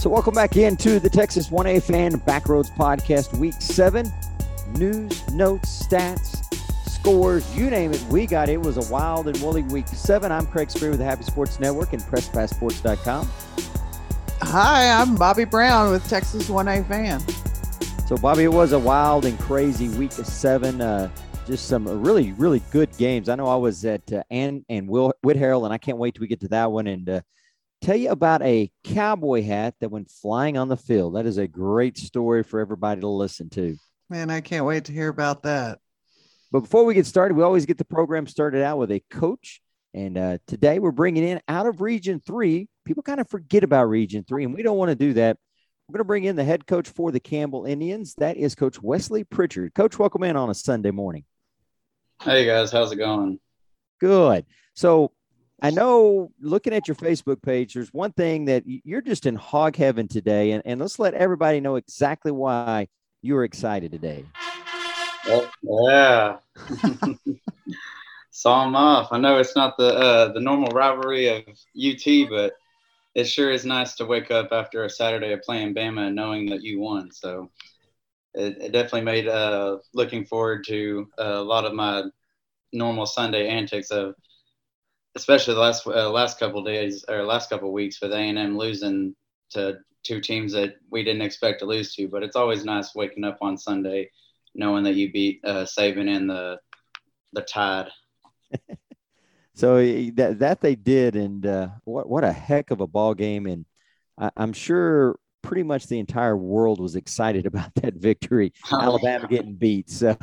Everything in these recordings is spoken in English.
So, welcome back into the Texas 1A Fan Backroads Podcast, Week 7. News, notes, stats, scores, you name it, we got it. It was a wild and woolly Week 7. I'm Craig Spear with the Happy Sports Network and PressPassSports.com. Hi, I'm Bobby Brown with Texas 1A Fan. So, Bobby, it was a wild and crazy Week 7. Uh, just some really, really good games. I know I was at uh, Ann and Will Whitharral, and I can't wait till we get to that one. And uh, tell you about a cowboy hat that went flying on the field. That is a great story for everybody to listen to. Man, I can't wait to hear about that. But before we get started, we always get the program started out with a coach. And uh, today we're bringing in out of Region 3. People kind of forget about Region 3, and we don't want to do that. We're going to bring in the head coach for the Campbell Indians. That is Coach Wesley Pritchard. Coach, welcome in on a Sunday morning. Hey, guys. How's it going? Good. So I know looking at your Facebook page, there's one thing that you're just in hog heaven today, and, and let's let everybody know exactly why you're excited today. Well, yeah. Saw him off. I know it's not the uh, the normal rivalry of UT, but it sure is nice to wake up after a Saturday of playing Bama and knowing that you won. So it, it definitely made uh, looking forward to uh, a lot of my normal Sunday antics of – especially the last uh, last couple days or last couple weeks with A and M losing to two teams that we didn't expect to lose to. But it's always nice waking up on Sunday knowing that you beat uh, Saban in the the Tide. so that that they did, and uh, what what a heck of a ball game, and I, I'm sure pretty much the entire world was excited about that victory. Oh, Alabama yeah. getting beat. So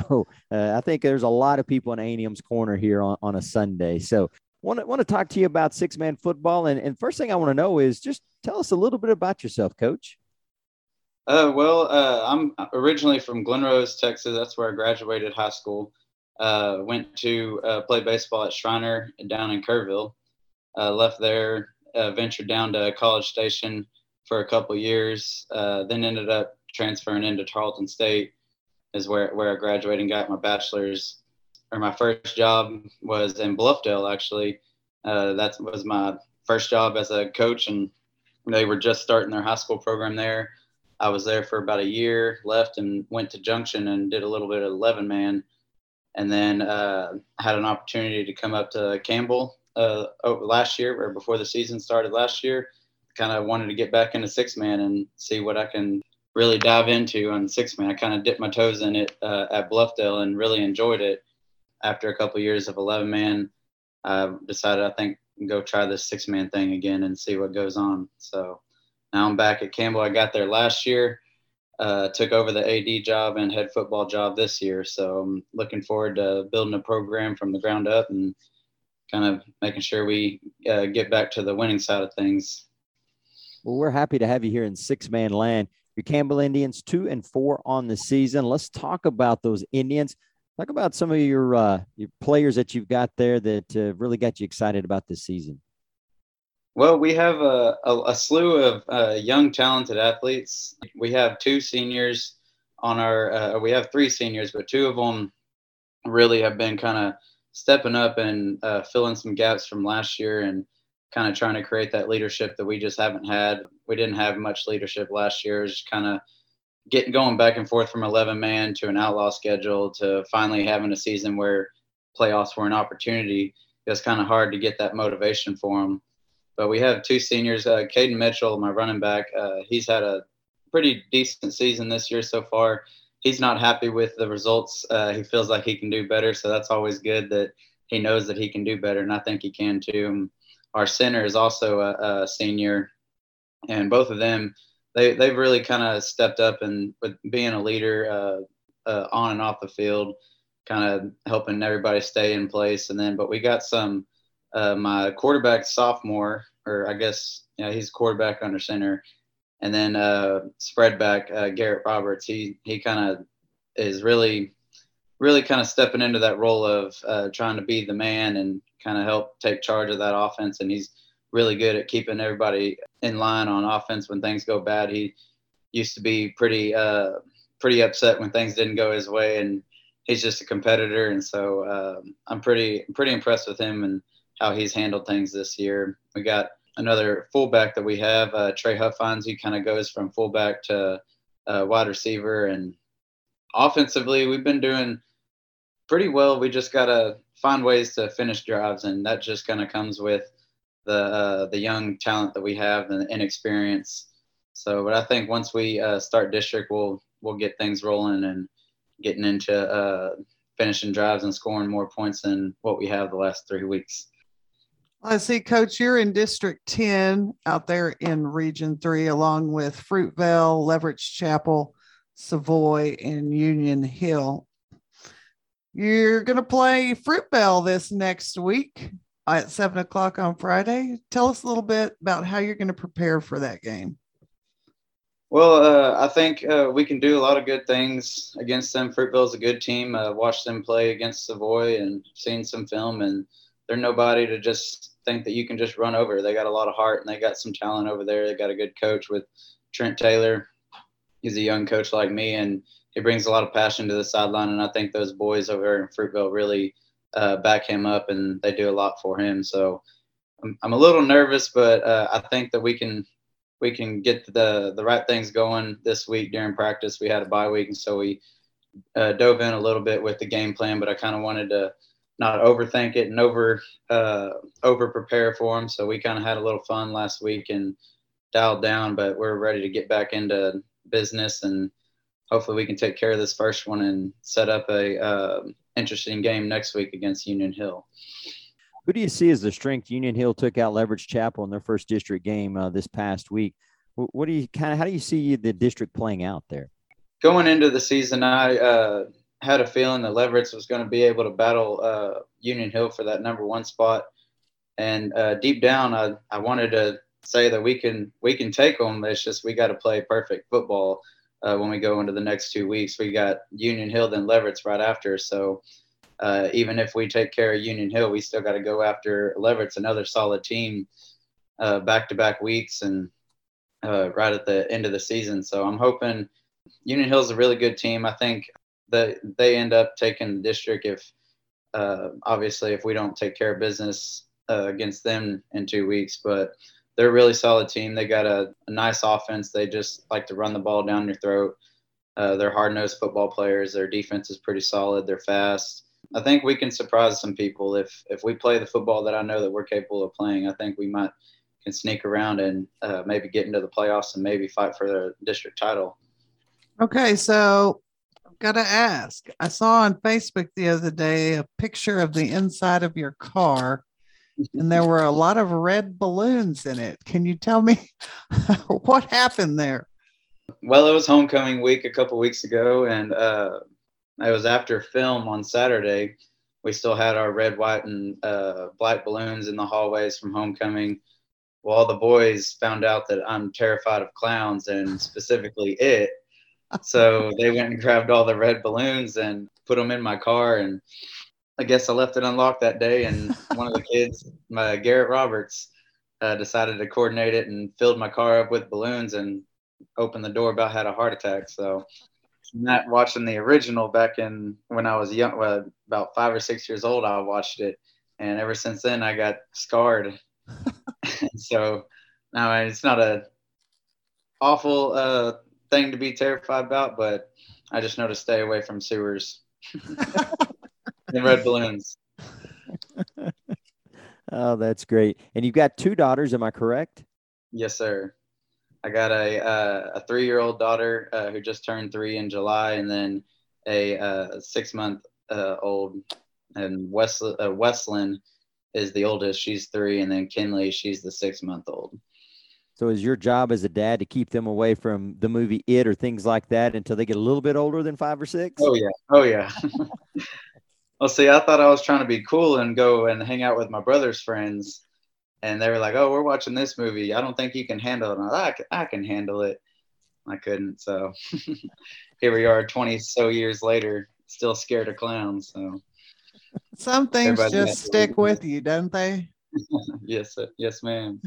uh, I think there's a lot of people in A&M's corner here on, on a Sunday. So want to want to talk to you about six man football. And, and first thing I want to know is just tell us a little bit about yourself, Coach. Uh, well, uh, I'm originally from Glen Rose, Texas. That's where I graduated high school. Uh, went to uh, play baseball at Schreiner down in Kerrville. Uh, left there, uh, ventured down to College Station for a couple years. then ended up transferring into Tarleton State, is where where I graduated and got my bachelor's or my first job was in Bluffdale. Actually, uh, that was my first job as a coach, and they were just starting their high school program there. I was there for about a year, left, and went to Junction and did a little bit of 11 man, and then uh, had an opportunity to come up to Campbell uh, last year or before the season started last year. Kind of wanted to get back into six man and see what I can really dive into on six man. I kind of dipped my toes in it uh, at Bluffdale and really enjoyed it after a couple of years of 11 man, I decided I think go try this six man thing again and see what goes on. So now I'm back at Campbell. I got there last year, uh, took over the AD job and head football job this year. So I'm looking forward to building a program from the ground up and kind of making sure we uh, get back to the winning side of things. Well, we're happy to have you here in six man land. Your Campbell Indians two and four on the season. Let's talk about those Indians. Talk about some of your uh, your players that you've got there that uh, really got you excited about this season. Well, we have a, a, a slew of uh, young, talented athletes. We have two seniors on our. Uh, we have three seniors, but two of them really have been kind of stepping up and uh, filling some gaps from last year and kind of trying to create that leadership that we just haven't had. We didn't have much leadership last year. Just kind of getting going back and forth from 11 man to an outlaw schedule to finally having a season where playoffs were an opportunity it was kind of hard to get that motivation for them but we have two seniors uh, Caden Mitchell my running back uh, he's had a pretty decent season this year so far. He's not happy with the results uh, he feels like he can do better so that's always good that he knows that he can do better and I think he can too. Our center is also a, a senior and both of them they they've really kind of stepped up and with being a leader uh, uh, on and off the field, kind of helping everybody stay in place. And then, but we got some uh, my quarterback sophomore, or I guess he's quarterback under center, and then uh, spread back uh, Garrett Roberts. He he kind of is really really kind of stepping into that role of uh, trying to be the man and kind of help take charge of that offense. And he's really good at keeping everybody in line on offense when things go bad. He used to be pretty uh, pretty upset when things didn't go his way, and he's just a competitor. And so um, I'm pretty pretty impressed with him and how he's handled things this year. We got another fullback that we have, uh, Trey Huffines. He kind of goes from fullback to uh, wide receiver, and offensively, we've been doing pretty well. We just gotta find ways to finish drives, and that just kind of comes with the uh, the young talent that we have and the inexperience. So, but I think once we uh, start district, we'll we'll get things rolling and getting into uh, finishing drives and scoring more points than what we have the last three weeks. I see, Coach, you're in District 10 out there in Region 3, along with Fruitvale, Leverett Chapel, Savoy, and Union Hill. You're going to play Fruitvale this next week at 7 o'clock on Friday. Tell us a little bit about how you're going to prepare for that game. Well, uh, I think uh, we can do a lot of good things against them. Fruitvale is a good team. Uh, watched them play against Savoy and seen some film, and they're nobody to just think that you can just run over. They got a lot of heart and they got some talent over there. They got a good coach with Trent Taylor. He's a young coach like me, and he brings a lot of passion to the sideline. And I think those boys over in Fruitvale really uh, back him up, and they do a lot for him. So I'm, I'm a little nervous, but uh, I think that we can we can get the the right things going this week during practice. We had a bye week, and so we uh, dove in a little bit with the game plan. But I kind of wanted to not overthink it and over uh, over prepare for them. So we kind of had a little fun last week and dialed down. But we're ready to get back into business and hopefully we can take care of this first one and set up a uh, interesting game next week against Union Hill. Who do you see as the strength? Union Hill took out Leverett Chapel in their first district game uh, this past week. What do you kind of how do you see the district playing out there? Going into the season, I uh, had a feeling that Leverett was going to be able to battle uh, Union Hill for that number one spot, and uh, deep down, I, I wanted to say that we can we can take them. It's just we got to play perfect football uh, when we go into the next two weeks. We got Union Hill then Leverett right after, so uh, even if we take care of Union Hill, we still got to go after Leverett's another solid team back to back weeks and uh, right at the end of the season. So I'm hoping Union Hill's a really good team. I think that they end up taking the district if uh, obviously if we don't take care of business uh, against them in two weeks. But they're a really solid team. They got a, a nice offense. They just like to run the ball down your throat. Uh, they're hard nosed football players. Their defense is pretty solid. They're fast. I think we can surprise some people if if we play the football that I know that we're capable of playing. I think we might can sneak around and uh, maybe get into the playoffs and maybe fight for the district title. Okay, so I've got to ask. I saw on Facebook the other day a picture of the inside of your car, and there were a lot of red balloons in it. Can you tell me what happened there? Well, it was homecoming week a couple weeks ago, and uh, it was after film on Saturday. We still had our red, white, and uh, black balloons in the hallways from homecoming. Well, all the boys found out that I'm terrified of clowns and specifically it. So they went and grabbed all the red balloons and put them in my car. And I guess I left it unlocked that day. And one of the kids, my Garrett Roberts, uh, decided to coordinate it and filled my car up with balloons and opened the door about had a heart attack. So not watching the original back in when I was young, well, about five or six years old, I watched it, and ever since then I got scarred. so now it's not a awful uh, thing to be terrified about, but I just know to stay away from sewers and red balloons. oh, that's great. And you've got two daughters, am I correct? Yes, sir. I got a uh, a three year old daughter uh, who just turned three in July, and then a uh, six month uh, old. And West uh, Westland is the oldest; she's three, and then Kinley, she's the six month old. So, is your job as a dad to keep them away from the movie It or things like that until they get a little bit older than five or six? Oh yeah, oh yeah. well, see, I thought I was trying to be cool and go and hang out with my brother's friends and they were like, "Oh, we're watching this movie. I don't think you can handle it." I, can, I can handle it. I couldn't. So here we are, twenty so years later, still scared of clowns. So some things just stick with you, don't they? yes, yes, ma'am.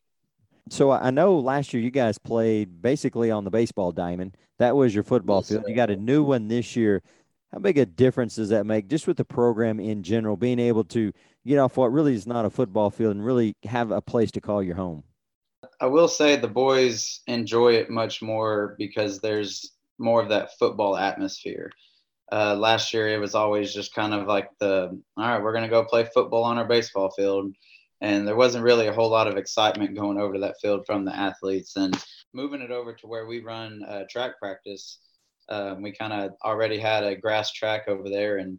so I know last year you guys played basically on the baseball diamond. That was your football yes, field. Sir. You got a new one this year. How big a difference does that make just with the program in general, being able to get off what really is not a football field and really have a place to call your home? I will say the boys enjoy it much more because there's more of that football atmosphere. Uh, last year, it was always just kind of like the, all right, we're going to go play football on our baseball field. And there wasn't really a whole lot of excitement going over to that field from the athletes. And moving it over to where we run uh, track practice, um, we kind of already had a grass track over there. And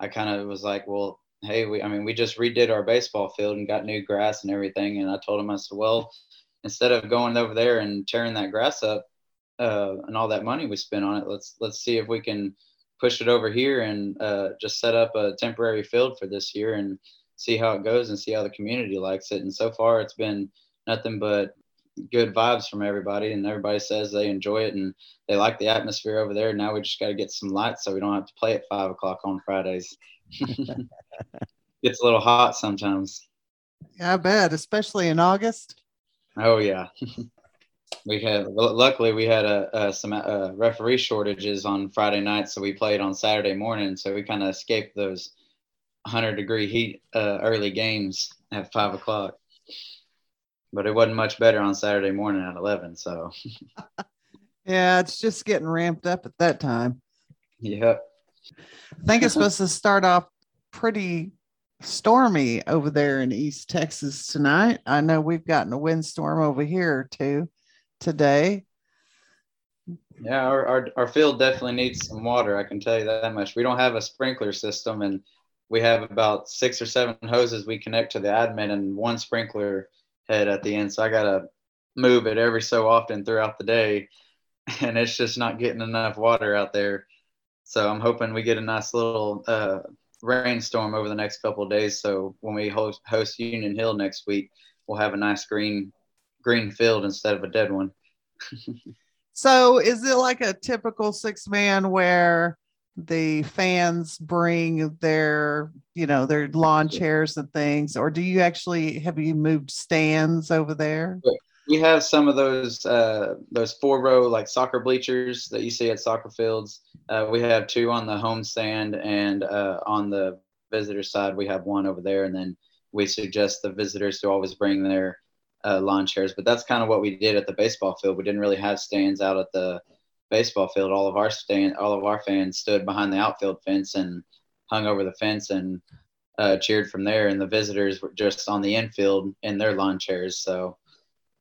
I kind of was like, well, hey, we, I mean, we just redid our baseball field and got new grass and everything. And I told him, I said, well, instead of going over there and tearing that grass up uh, and all that money we spent on it, let's let's see if we can push it over here and uh, just set up a temporary field for this year and see how it goes and see how the community likes it. And so far, it's been nothing but good vibes from everybody, and everybody says they enjoy it and they like the atmosphere over there. Now we just got to get some lights so we don't have to play at five o'clock on Fridays. Gets a little hot sometimes. Yeah, I bet, especially in August. Oh yeah. we had luckily we had a, a some uh, referee shortages on Friday night, so we played on Saturday morning. So we kind of escaped those 100 degree heat uh, early games at five o'clock. But it wasn't much better on Saturday morning at 11. So yeah, it's just getting ramped up at that time. Yep. I think it's supposed to start off pretty stormy over there in East Texas tonight. I know we've gotten a windstorm over here too today. Yeah, our, our, our field definitely needs some water. I can tell you that much. We don't have a sprinkler system, and we have about six or seven hoses we connect to the admin and one sprinkler head at the end. So I got to move it every so often throughout the day, and it's just not getting enough water out there. So I'm hoping we get a nice little uh, rainstorm over the next couple of days. So when we host, host Union Hill next week, we'll have a nice green green field instead of a dead one. so is it like a typical six man where the fans bring their you know their lawn chairs and things or do you actually have you moved stands over there we have some of those uh, those four row like soccer bleachers that you see at soccer fields uh, we have two on the home stand and uh, on the visitor side we have one over there and then we suggest the visitors to always bring their uh, lawn chairs. But that's kind of what we did at the baseball field. We didn't really have stands out at the baseball field. All of our stand, all of our fans stood behind the outfield fence and hung over the fence and uh, cheered from there. And the visitors were just on the infield in their lawn chairs. So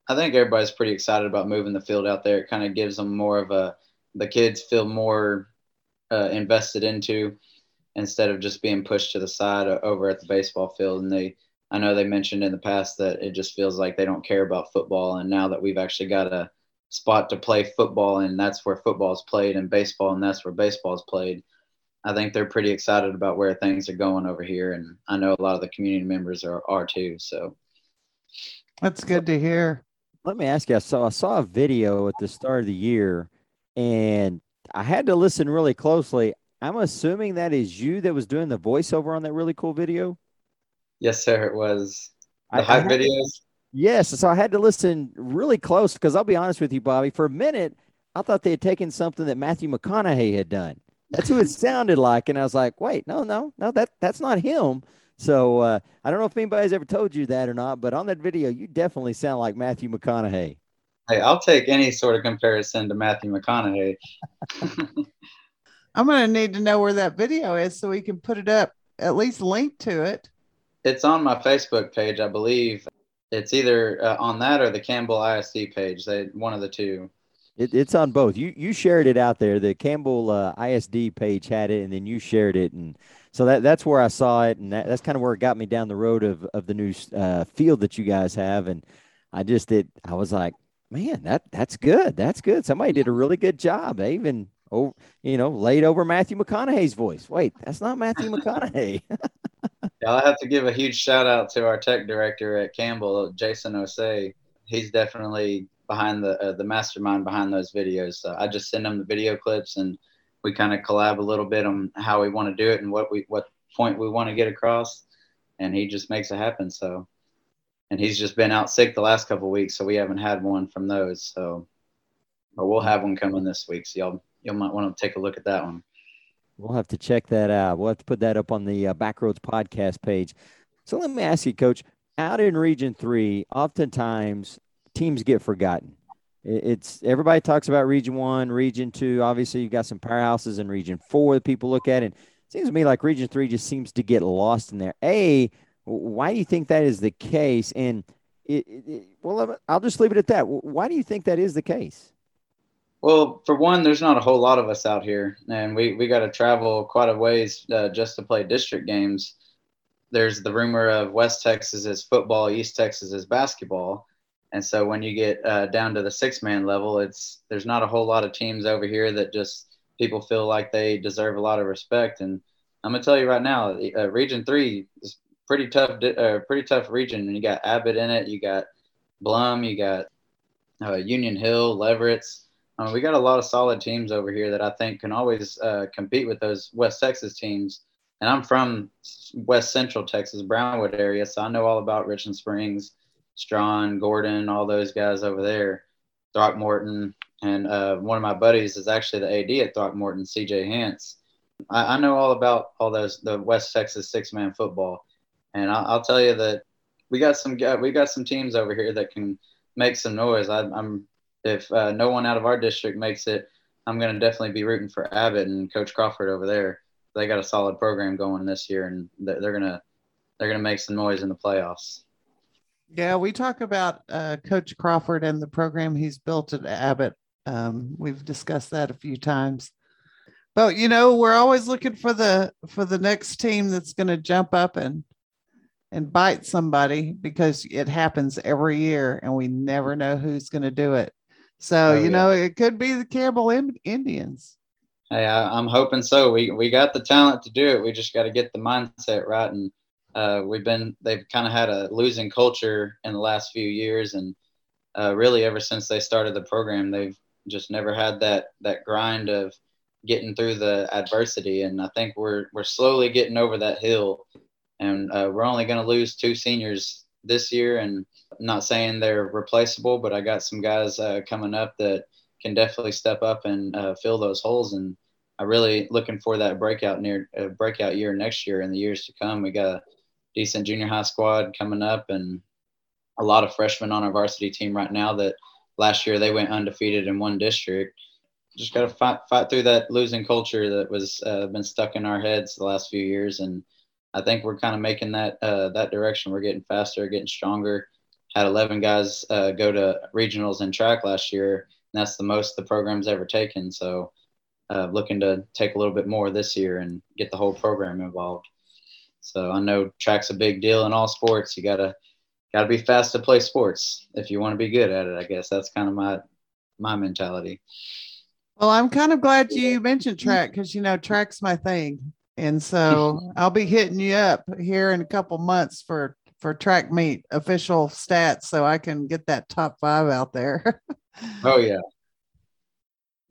I think everybody's pretty excited about moving the field out there. It kind of gives them more of a the kids feel more uh, invested into instead of just being pushed to the side over at the baseball field and they I know they mentioned in the past that it just feels like they don't care about football. And now that we've actually got a spot to play football and that's where football is played and baseball and that's where baseball is played, I think they're pretty excited about where things are going over here. And I know a lot of the community members are, are too. So that's good to hear. Let me ask you. So I saw a video at the start of the year and I had to listen really closely. I'm assuming that is you that was doing the voiceover on that really cool video. Yes, sir. It was the I, hype I videos. Yes. So I had to listen really close because I'll be honest with you, Bobby. For a minute, I thought they had taken something that Matthew McConaughey had done. That's who it sounded like, and I was like, "Wait, no, no, no that that's not him." So uh, I don't know if anybody's ever told you that or not, but on that video, you definitely sound like Matthew McConaughey. Hey, I'll take any sort of comparison to Matthew McConaughey. I'm going to need to know where that video is so we can put it up, at least link to it. It's on my Facebook page, I believe. It's either uh, on that or the Campbell ISD page. They one of the two. It, it's on both. You you shared it out there. The Campbell uh, ISD page had it, and then you shared it, and so that that's where I saw it, and that, that's kind of where it got me down the road of of the new uh, field that you guys have, and I just did. I was like, man, that that's good. That's good. Somebody did a really good job. They even oh, you know, laid over Matthew McConaughey's voice. Wait, that's not Matthew McConaughey. yeah, I have to give a huge shout out to our tech director at Campbell, Jason Osei. He's definitely behind the uh, the mastermind behind those videos. So I just send him the video clips, and we kind of collab a little bit on how we want to do it and what we what point we want to get across, and he just makes it happen. So, and he's just been out sick the last couple weeks, so we haven't had one from those. So, but we'll have one coming this week. So y'all you might want to take a look at that one. We'll have to check that out. We'll have to put that up on the uh, Backroads podcast page. So let me ask you, Coach. Out in Region Three, oftentimes teams get forgotten. It's everybody talks about Region One, Region Two. Obviously, you've got some powerhouses in Region Four that people look at, and it seems to me like Region Three just seems to get lost in there. A, why do you think that is the case? And it, it, well, I'll just leave it at that. Why do you think that is the case? Well, for one, there's not a whole lot of us out here, and we, we got to travel quite a ways uh, just to play district games. There's the rumor of West Texas is football, East Texas is basketball, and so when you get uh, down to the six man level, it's there's not a whole lot of teams over here that just people feel like they deserve a lot of respect. And I'm gonna tell you right now, uh, Region Three is pretty tough, uh, pretty tough region. And you got Abbott in it, you got Blum, you got uh, Union Hill, Leverett's um, we got a lot of solid teams over here that I think can always uh, compete with those West Texas teams. And I'm from West Central Texas, Brownwood area, so I know all about Richland Springs, Strawn, Gordon, all those guys over there, Throckmorton, and uh, one of my buddies is actually the AD at Throckmorton, CJ Hance. I, I know all about all those the West Texas six man football, and I, will tell you that we got some we got some teams over here that can make some noise. I, I'm if uh, no one out of our district makes it, I'm going to definitely be rooting for Abbott and Coach Crawford over there. They got a solid program going this year, and they're gonna they're gonna make some noise in the playoffs. Yeah, we talk about uh, Coach Crawford and the program he's built at Abbott. Um, we've discussed that a few times, but you know we're always looking for the for the next team that's going to jump up and and bite somebody because it happens every year, and we never know who's going to do it. So, oh, you yeah. know, it could be the Campbell Indians. Hey, I, am hoping so. We we got the talent to do it. We just got to get the mindset right. And uh, we've been they've kind of had a losing culture in the last few years, and uh, really ever since they started the program, they've just never had that that grind of getting through the adversity. And I think we're we're slowly getting over that hill. And uh, we're only going to lose two seniors this year, and I'm not saying they're replaceable, but I got some guys uh, coming up that can definitely step up and uh, fill those holes. And I'm really looking for that breakout near uh, breakout year next year and the years to come. We got a decent junior high squad coming up, and a lot of freshmen on our varsity team right now that last year they went undefeated in one district. Just got to fight, fight through that losing culture that was uh, been stuck in our heads the last few years, and I think we're kind of making that uh, that direction. We're getting faster, getting stronger had 11 guys uh, go to regionals in track last year, and that's the most the program's ever taken. So, uh, looking to take a little bit more this year and get the whole program involved. So I know track's a big deal in all sports. You gotta gotta be fast to play sports if you want to be good at it. I guess that's kind of my my mentality. Well, I'm kind of glad you mentioned track because you know track's my thing, and so I'll be hitting you up here in a couple months for for track meet official stats so I can get that top five out there. oh yeah.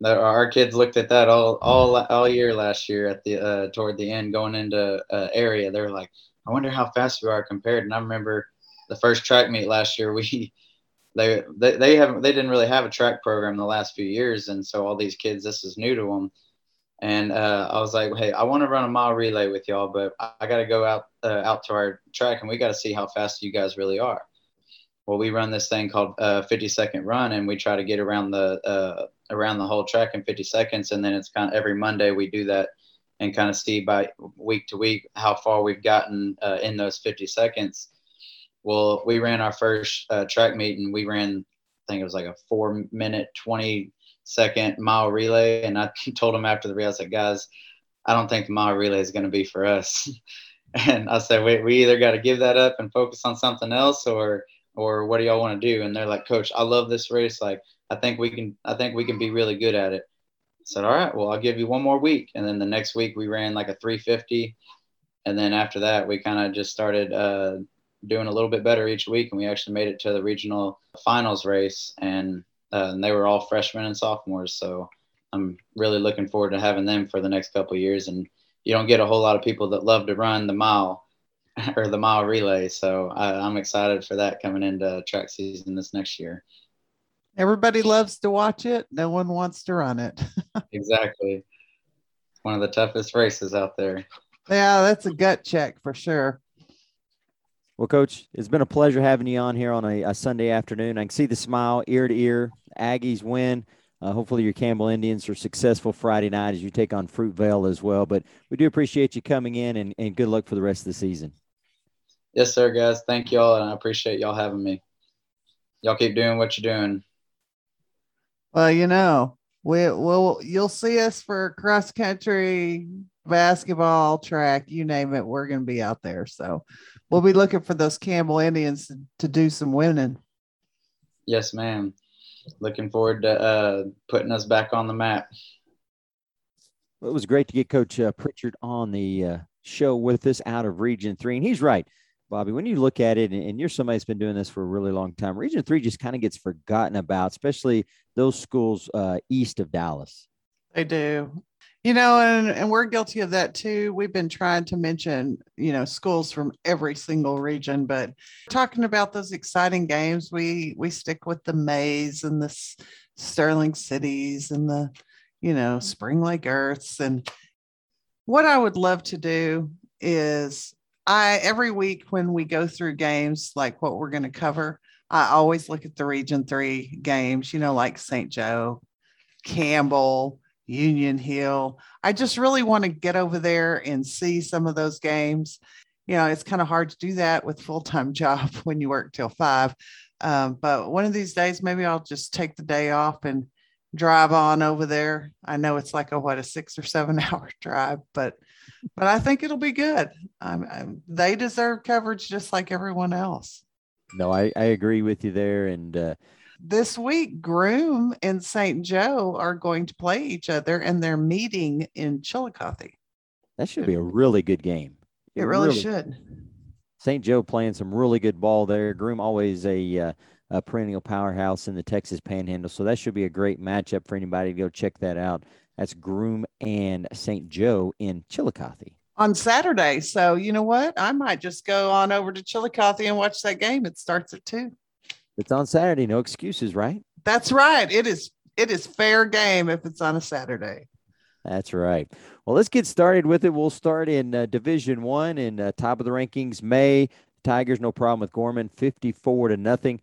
Our kids looked at that all all all year last year at the uh, toward the end going into uh, area. They're like, I wonder how fast we are compared. And I remember the first track meet last year. We they they they haven't they didn't really have a track program the last few years, and so all these kids this is new to them. And uh, I was like, hey, I want to run a mile relay with y'all, but I got to go out uh, out to our track and we got to see how fast you guys really are. Well, we run this thing called uh, 50 second run, and we try to get around the uh, around the whole track in 50 seconds. And then it's kind of every Monday we do that and kind of see by week to week how far we've gotten uh, in those 50 seconds. Well, we ran our first uh, track meet and we ran, I think it was like a four minute 20 second mile relay. And I told them after the relay, I said, guys, I don't think the mile relay is going to be for us. and I said, we, we either got to give that up and focus on something else or, or what do y'all want to do? And they're like, coach, I love this race. Like, I think we can, I think we can be really good at it. I said, all right, well, I'll give you one more week. And then the next week we ran like a 350. And then after that, we kind of just started uh, doing a little bit better each week. And we actually made it to the regional finals race. And uh, and they were all freshmen and sophomores. So I'm really looking forward to having them for the next couple years. And you don't get a whole lot of people that love to run the mile or the mile relay. So I, am excited for that coming into track season this next year. Everybody loves to watch it. No one wants to run it. exactly. one of the toughest races out there. Yeah, that's a gut check for sure. Well, Coach, it's been a pleasure having you on here on a, a Sunday afternoon. I can see the smile ear to ear. Aggies win. Uh, hopefully, your Campbell Indians are successful Friday night as you take on Fruitvale as well. But we do appreciate you coming in and, and good luck for the rest of the season. Yes, sir, guys. Thank y'all, and I appreciate y'all having me. Y'all keep doing what you're doing. Well, you know, we will you'll see us for cross country, basketball, track, you name it. We're going to be out there. So we'll be looking for those Campbell Indians to, to do some winning. Yes, ma'am. Looking forward to uh, putting us back on the map. Well, it was great to get Coach uh, Pritchard on the uh, show with us out of Region 3. And he's right, Bobby. When you look at it, and you're somebody that's been doing this for a really long time, Region 3 just kind of gets forgotten about, especially those schools uh, east of Dallas. They do. You know, and, and we're guilty of that too. We've been trying to mention, you know, schools from every single region, but talking about those exciting games, we we stick with the Mays and the Sterling Cities and the, you know, Spring Lake Earths. And what I would love to do is I every week when we go through games like what we're going to cover, I always look at the Region Three games, you know, like St. Joe, Campbell Union Hill. I just really want to get over there and see some of those games. You know, it's kind of hard to do that with full time job when you work till five. Um, but one of these days, maybe I'll just take the day off and drive on over there. I know it's like a what a six or seven hour drive, but but I think it'll be good. I'm, I'm, they deserve coverage just like everyone else. No, I, I agree with you there, and uh, this week, Groom and St. Joe are going to play each other and they're meeting in Chillicothe. That should be a really good game. It, it really, really, should. St. Joe playing some really good ball there. Groom always a, uh, a perennial powerhouse in the Texas Panhandle, so that should be a great matchup for anybody to go check that out. That's Groom and St. Joe in Chillicothe on Saturday. So you know what? I might just go on over to Chillicothe and watch that game. It starts at two. It's on Saturday. No excuses, right? That's right. It is. It is fair game if it's on a Saturday. That's right. Well, let's get started with it. We'll start in uh, Division One in uh, top of the rankings. May Tigers, no problem with Gorman, fifty-four to nothing.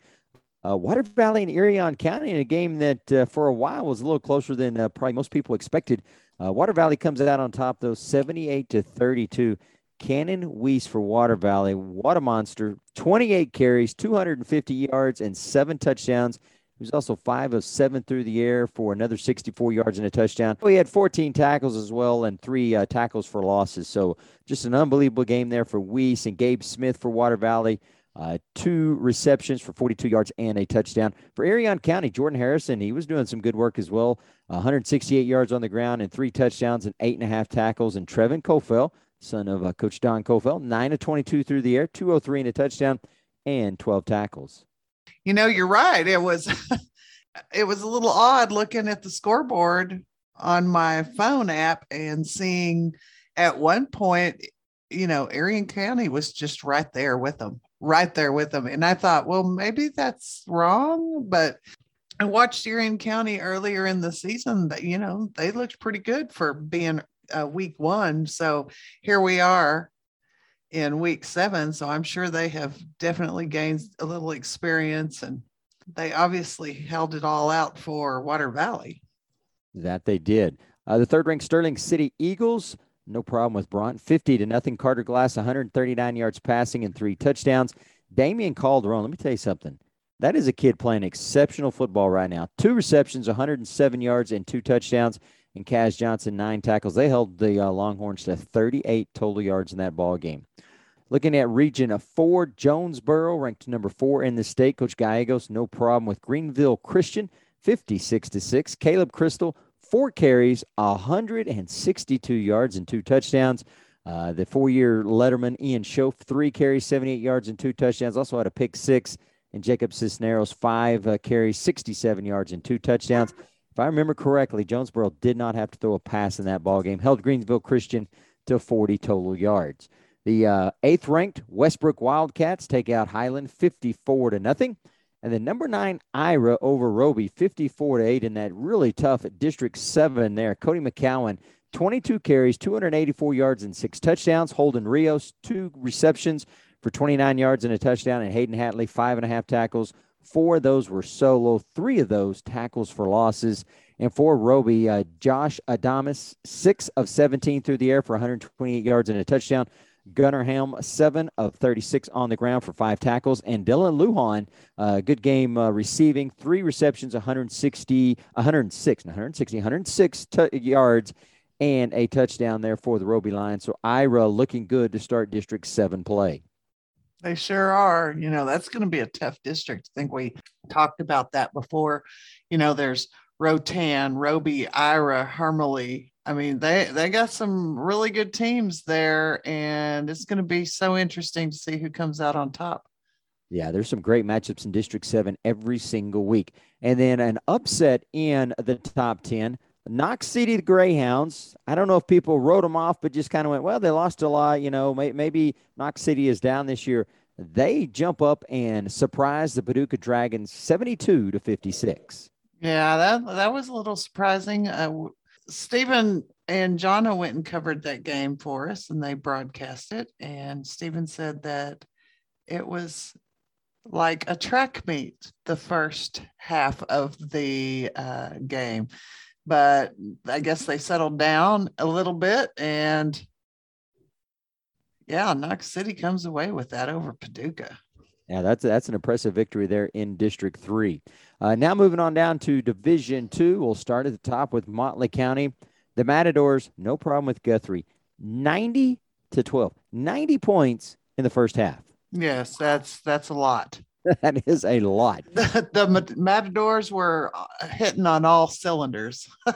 Uh, Water Valley and Irion County in a game that uh, for a while was a little closer than uh, probably most people expected. Uh, Water Valley comes out on top, though, seventy-eight to thirty-two. Cannon Weiss for Water Valley. What a monster. 28 carries, 250 yards, and seven touchdowns. He was also five of seven through the air for another 64 yards and a touchdown. He had 14 tackles as well and three uh, tackles for losses. So just an unbelievable game there for Weiss and Gabe Smith for Water Valley. Uh, two receptions for 42 yards and a touchdown. For Irion County, Jordan Harrison, he was doing some good work as well. 168 yards on the ground and three touchdowns and eight and a half tackles. And Trevin Kofel, son of uh, Coach Don Kofel, 9 of 22 through the air, 203 and a touchdown, and 12 tackles. You know, you're right. It was it was a little odd looking at the scoreboard on my phone app and seeing at one point, you know, Irion County was just right there with them, right there with them. And I thought, well, maybe that's wrong, but I watched Irion County earlier in the season that, you know, they looked pretty good for being uh, week one. So here we are in week seven. So I'm sure they have definitely gained a little experience and they obviously held it all out for Water Valley. That they did. Uh, the third ranked Sterling City Eagles, no problem with Bronte, 50 to nothing. Carter Glass, 139 yards passing and three touchdowns. Damian Calderon, let me tell you something. That is a kid playing exceptional football right now. Two receptions, 107 yards, and two touchdowns and Kaz Johnson nine tackles. They held the uh, Longhorns to 38 total yards in that ball game. Looking at region of four, Jonesboro ranked number four in the state. Coach Gallegos, no problem with Greenville Christian, 56 to six. Caleb Crystal, four carries, 162 yards and two touchdowns. Uh, the four-year letterman Ian Schoaf, three carries, 78 yards and two touchdowns. Also had a pick six. And Jacob Cisneros, five uh, carries, 67 yards and two touchdowns if I remember correctly, Jonesboro did not have to throw a pass in that ball game. Held Greensville Christian to 40 total yards. The uh, eighth ranked Westbrook Wildcats take out Highland 54 to nothing. And the number nine, Ira over Roby 54 to 8 in that really tough District 7 there. Cody McCowan, 22 carries, 284 yards, and six touchdowns. Holden Rios, two receptions for 29 yards and a touchdown. And Hayden Hatley, five and a half tackles. Four of those were solo, three of those tackles for losses. And for Roby, uh, Josh Adamas, six of 17 through the air for 128 yards and a touchdown. Gunnar Helm, seven of 36 on the ground for five tackles. And Dylan Lujan, uh, good game uh, receiving, three receptions, 160, 106, 160, 106 t- yards, and a touchdown there for the Roby Lions. So Ira looking good to start District 7 play. They sure are. You know, that's going to be a tough district. I think we talked about that before. You know, there's Rotan, Roby, Ira, Hermleigh. I mean, they they got some really good teams there, and it's going to be so interesting to see who comes out on top. Yeah, there's some great matchups in District 7 every single week. And then an upset in the top 10. Knox City, the Greyhounds. I don't know if people wrote them off, but just kind of went, well, they lost a lot. You know, maybe Knox City is down this year. They jump up and surprise the Paducah Dragons 72 to 56. Yeah, that that was a little surprising. Uh, Stephen and Jonna went and covered that game for us, and they broadcast it. And Stephen said that it was like a track meet the first half of the uh, game, but I guess they settled down a little bit, and yeah, Knox City comes away with that over Paducah. Yeah, that's that's an impressive victory there in District Three. Uh, now moving on down to Division Two, we'll start at the top with Motley County. The Matadors, no problem with Guthrie, ninety to twelve, 90 points in the first half. Yes, that's that's a lot. that is a lot. The, the Matadors were uh, hitting on all cylinders.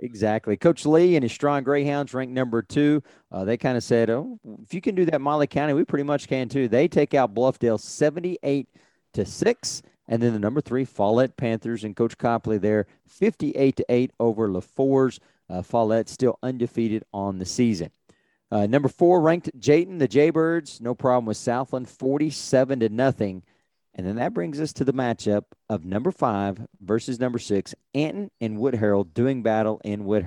Exactly. Coach Lee and his strong Greyhounds ranked number two. Uh, they kind of said, "Oh, if you can do that, Motley County, we pretty much can too." They take out Bluffdale seventy-eight to six, and then the number three Follett Panthers and Coach Copley there fifty-eight to eight over Lefors. Uh, Follett still undefeated on the season. Uh, number four ranked Jayton, the Jaybirds, no problem with Southland, forty-seven to nothing. And then that brings us to the matchup of number five versus number six, Anton and Wood doing battle in Wood.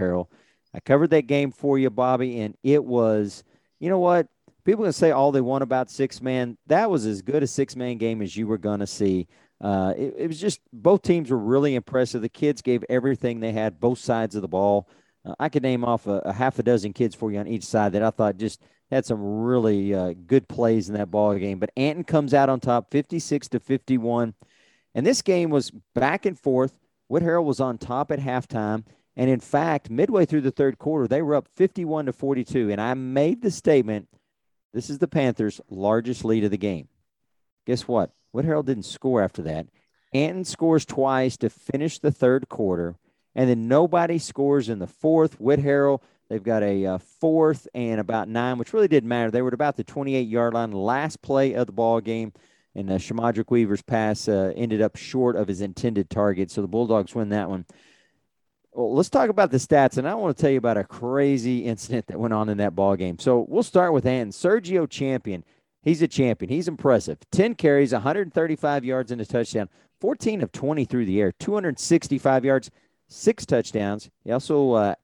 I covered that game for you, Bobby, and it was, you know what? People can say all they want about six man. That was as good a six man game as you were going to see. Uh, it, it, was just both teams were really impressive. The kids gave everything they had, both sides of the ball. Uh, I could name off a, a half a dozen kids for you on each side that I thought just – had some really uh, good plays in that ball game. But Anton comes out on top, 56 to 51. And this game was back and forth. Whitharral was on top at halftime. And in fact, midway through the third quarter, they were up 51 to 42. And I made the statement this is the Panthers' largest lead of the game. Guess what? Whitharral didn't score after that. Anton scores twice to finish the third quarter. And then nobody scores in the fourth. Whitharral They've got a uh, fourth and about nine, which really didn't matter. They were at about the 28 yard line, last play of the ball game. And uh, Shamadrick Weaver's pass uh, ended up short of his intended target. So the Bulldogs win that one. Well, let's talk about the stats. And I want to tell you about a crazy incident that went on in that ball game. So we'll start with Anton. Sergio Champion. He's a champion. He's impressive. 10 carries, 135 yards, and a touchdown. 14 of 20 through the air, 265 yards, six touchdowns. He also uh,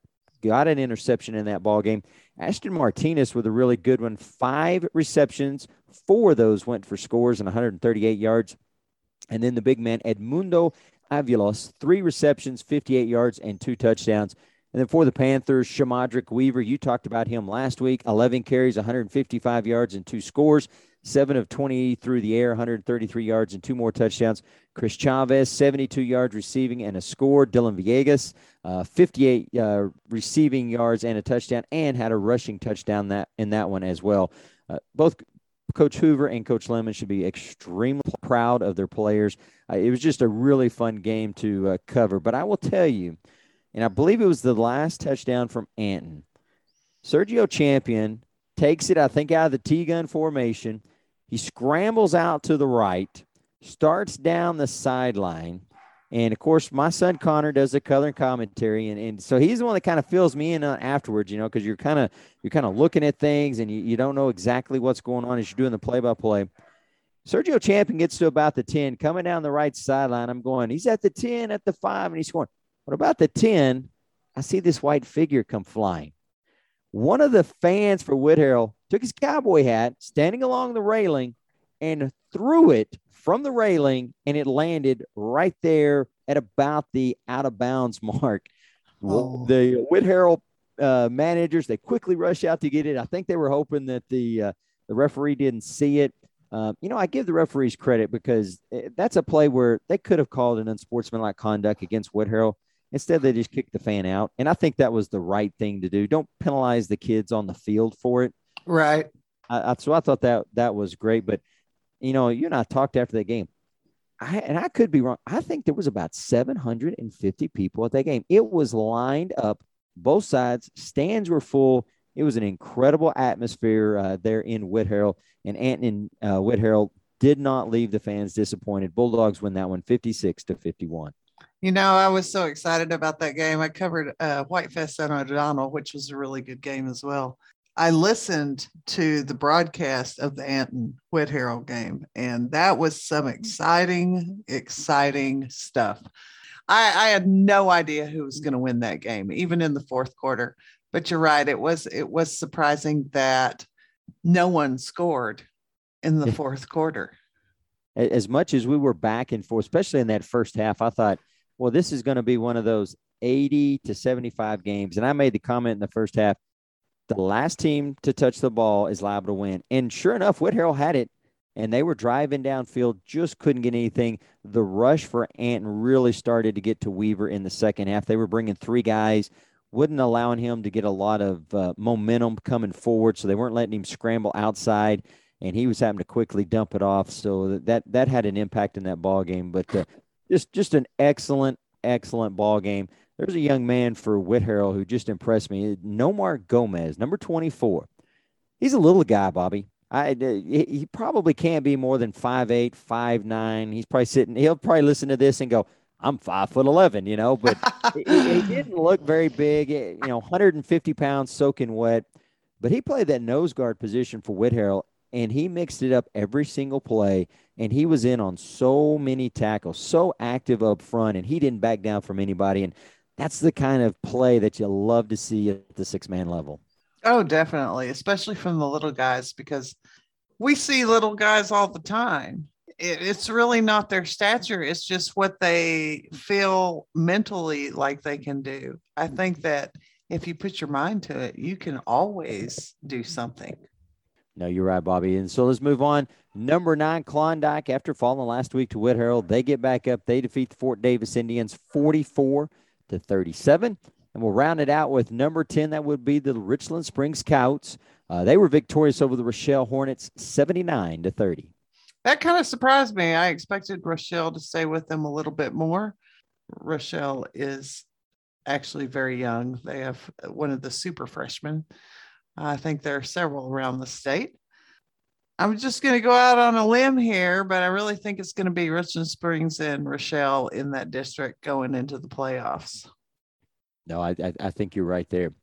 got an interception in that ball game. Ashton Martinez with a really good one. Five receptions, four of those went for scores and 138 yards. And then the big man, Edmundo Avilos, three receptions, 58 yards, and two touchdowns. And then for the Panthers, Shamadrick Weaver, you talked about him last week. 11 carries, 155 yards, and two scores. Seven of 20 through the air, 133 yards, and two more touchdowns. Chris Chavez, 72 yards receiving and a score. Dylan Villegas, uh, 58 uh, receiving yards and a touchdown, and had a rushing touchdown that in that one as well. Uh, both Coach Hoover and Coach Lemon should be extremely proud of their players. Uh, it was just a really fun game to uh, cover. But I will tell you, and I believe it was the last touchdown from Anton. Sergio Champion takes it, I think, out of the T gun formation. He scrambles out to the right starts down the sideline. And of course, my son Connor does the color commentary, and, and so he's the one that kind of fills me in afterwards, you know, because you're kind of you're kind of looking at things and you, you don't know exactly what's going on as you're doing the play by play. Sergio Champion gets to about the 10, coming down the right sideline. I'm going, he's at the 10, at the five, and he's going, what about the 10? I see this white figure come flying. One of the fans for Whitharral took his cowboy hat, standing along the railing, and threw it from the railing, and it landed right there at about the out of bounds mark. Oh. The Whitharral uh, managers they quickly rush out to get it. I think they were hoping that the uh, the referee didn't see it. Uh, you know, I give the referees credit because eh, that's a play where they could have called an unsportsmanlike conduct against Whitharral. Instead, they just kicked the fan out. And I think that was the right thing to do. Don't penalize the kids on the field for it. Right. I, so I thought that that was great. But, you know, you and I talked after the game. I, and I could be wrong. I think there was about 750 people at that game. It was lined up both sides. Stands were full. It was an incredible atmosphere uh, there in Whitharral. And Anton uh, Whitharral did not leave the fans disappointed. Bulldogs win that one 56 to 51. You know, I was so excited about that game. I covered uh, Whiteface and O'Donnell, which was a really good game as well. I listened to the broadcast of the Anton Whitharral game, and that was some mm-hmm. exciting, exciting stuff. I, I had no idea who was going to win that game, even in the fourth quarter. But you're right; it was it was surprising that no one scored in the fourth quarter. As much as we were back and forth, especially in that first half, I thought, well, this is going to be one of those 80 to 75 games. And I made the comment in the first half the last team to touch the ball is liable to win. And sure enough, Whitharral had it, and they were driving downfield, just couldn't get anything. The rush for Anton really started to get to Weaver in the second half. They were bringing three guys, wouldn't allowing him to get a lot of uh, momentum coming forward, so they weren't letting him scramble outside, and he was having to quickly dump it off. So that that had an impact in that ball game. But uh, just just an excellent, excellent ball game. There's a young man for Whitharral who just impressed me. Nomar Gomez, number 24. He's a little guy, Bobby. I, he probably can't be more than five eight, five nine. He's probably sitting. He'll probably listen to this and go, "I'm five foot eleven," you know. But he, he, didn't look very big. Eh, you know, 150 pounds, soaking wet. But he played that nose guard position for Whitharral, and he mixed it up every single play. And he was in on so many tackles, so active up front, and he didn't back down from anybody. And that's the kind of play that you love to see at the six man level. Oh, definitely, especially from the little guys, because we see little guys all the time. It, it's really not their stature, it's just what they feel mentally like they can do. I think that if you put your mind to it, you can always do something. No, you're right, Bobby. And so let's move on. Number nine, Klondike, after falling last week to Whitharral, they get back up. They defeat the Fort Davis Indians 44 to 37. And we'll round it out with number 10. That would be the Richland Springs Scouts. Uh, they were victorious over the Rochelle Hornets 79 to 30. That kind of surprised me. I expected Rochelle to stay with them a little bit more. Rochelle is actually very young. They have one of the super freshmen. I think there are several around the state. I'm just going to go out on a limb here, but I really think it's going to be Richland Springs and Rochelle in that district going into the playoffs. No, I, I, I think you're right there.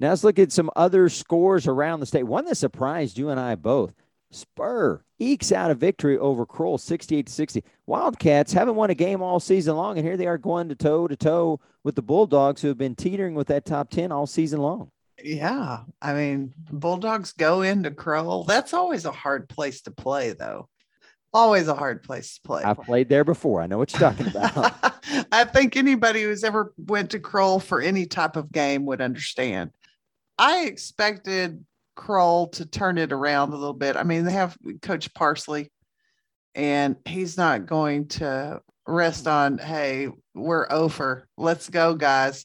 Now let's look at some other scores around the state. One that surprised you and I both. Spur ekes out a victory over Crowell 68 60. Wildcats haven't won a game all season long, and here they are going to toe to toe with the Bulldogs, who have been teetering with that top 10 all season long. Yeah. I mean, Bulldogs go into Crowell. That's always a hard place to play, though. Always a hard place to play. I've played there before. I know what you're talking about. I think anybody who's ever went to Crowell for any type of game would understand. I expected Crowell to turn it around a little bit. I mean, they have Coach Parsley, and he's not going to rest on, hey, we're over. Let's go, guys.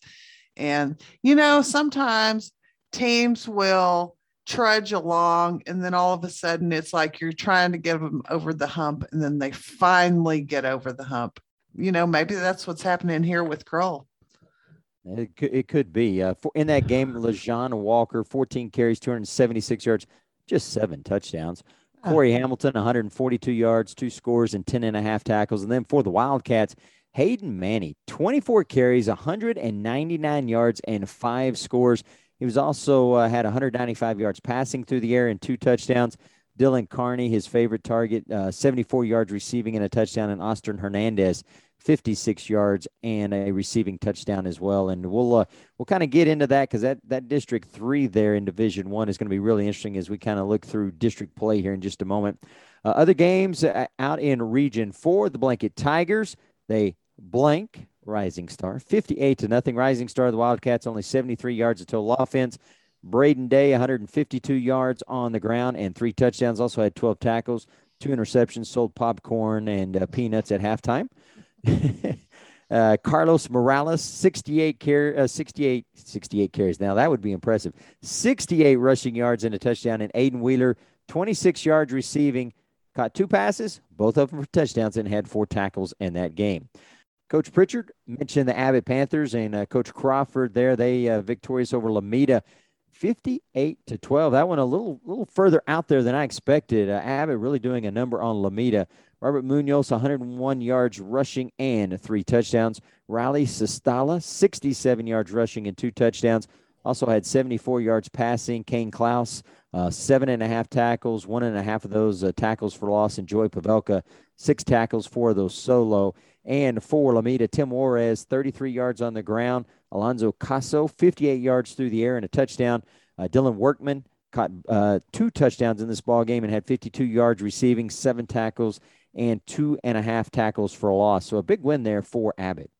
And, you know, sometimes teams will trudge along and then all of a sudden it's like you're trying to get them over the hump and then they finally get over the hump you know maybe that's what's happening here with Crowell. It could, it could be uh, for, in that game. Lejean Walker, 14 carries, 276 yards, just seven touchdowns. Corey Hamilton, 142 yards, two scores, and 10 and a half tackles. And then for the Wildcats, Hayden Manny, 24 carries, 199 yards, and five scores. He was also uh, had 195 yards passing through the air and two touchdowns. Dylan Carney, his favorite target, uh, 74 yards receiving and a touchdown, and Austin Hernandez, 56 yards and a receiving touchdown as well. And we'll uh, we'll kind of get into that because that that District Three there in Division One is going to be really interesting as we kind of look through district play here in just a moment. Uh, other games uh, out in Region Four, the Blanket Tigers they blank Rising Star 58 to nothing. Rising Star the Wildcats only 73 yards of total offense. Braden Day 152 yards on the ground and three touchdowns. Also had 12 tackles, two interceptions, sold popcorn and uh, peanuts at halftime. uh, Carlos Morales, 68 car- uh, 68, 68 carries. Now that would be impressive. 68 rushing yards and a touchdown. And Aiden Wheeler, 26 yards receiving, caught two passes, both of them for touchdowns, and had four tackles in that game. Coach Pritchard mentioned the Abbott Panthers and uh, Coach Crawford there. They uh, victorious over Lometa 58 to 12. That one a little little further out there than I expected. Uh, Abbott really doing a number on Lometa. Robert Munoz, 101 yards rushing and three touchdowns. Riley Sestala, 67 yards rushing and two touchdowns. Also had 74 yards passing. Kane Klaus, uh, seven and a half tackles, one and a half of those uh, tackles for loss. And Joy Pavelka, six tackles, four of those solo. And for Lometa. Tim Juarez, 33 yards on the ground. Alonzo Caso, 58 yards through the air and a touchdown. Uh, Dylan Workman caught uh, two touchdowns in this ball game and had 52 yards receiving, seven tackles, and two and a half tackles for a loss. So a big win there for Abbott.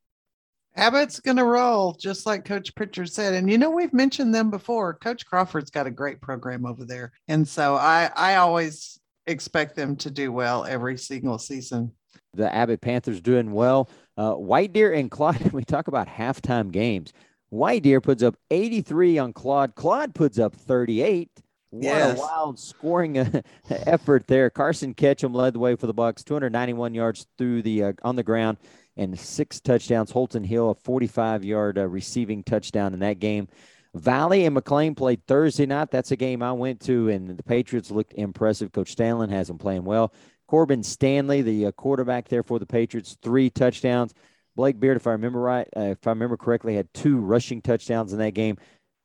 Abbott's going to roll, just like Coach Pritchard said. And you know, we've mentioned them before. Coach Crawford's got a great program over there. And so I, I always expect them to do well every single season. The Abbott Panthers doing well. Uh, White Deer and Claude, we talk about halftime games. White Deer puts up 83 on Claude. Claude puts up 38. What yes. a wild scoring uh, effort there. Carson Ketchum led the way for the Bucks, 291 yards through the uh, on the ground and six touchdowns. Holton Hill a 45-yard uh, receiving touchdown in that game. Valley and McLean played Thursday night. That's a game I went to, and the Patriots looked impressive. Coach Stanley has them playing well. Corbin Stanley, the uh, quarterback there for the Patriots, three touchdowns. Blake Beard, if I remember right, uh, if I remember correctly, had two rushing touchdowns in that game.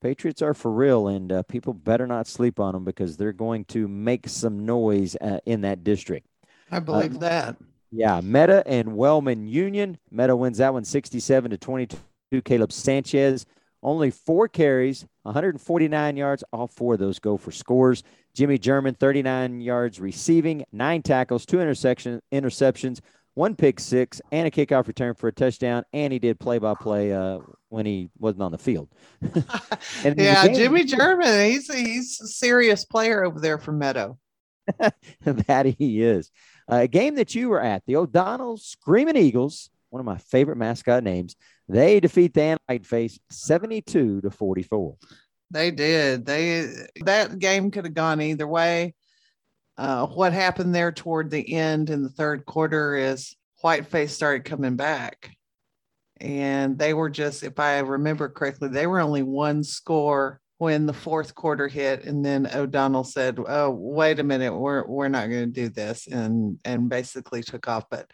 Patriots are for real, and uh, people better not sleep on them because they're going to make some noise uh, in that district. I believe uh, that. Yeah, Meadow and Wellman Union. Meadow wins that one 67 to 22. Caleb Sanchez, only four carries, 149 yards. All four of those go for scores. Jimmy German, 39 yards receiving, nine tackles, two intersection, interceptions, one pick six, and a kickoff return for a touchdown. And he did play by play when he wasn't on the field. yeah, Jimmy German, he's he's a serious player over there from Meadow. that he is. Uh, a game that you were at, the O'Donnell Screaming Eagles, one of my favorite mascot names. They defeat the Whiteface 72 to 44. They did. They that game could have gone either way. Uh, what happened there toward the end in the third quarter is Whiteface started coming back. And they were just, if I remember correctly, they were only one score when the fourth quarter hit. And then O'Donnell said, Oh, wait a minute, we're we're not going to do this, and and basically took off. But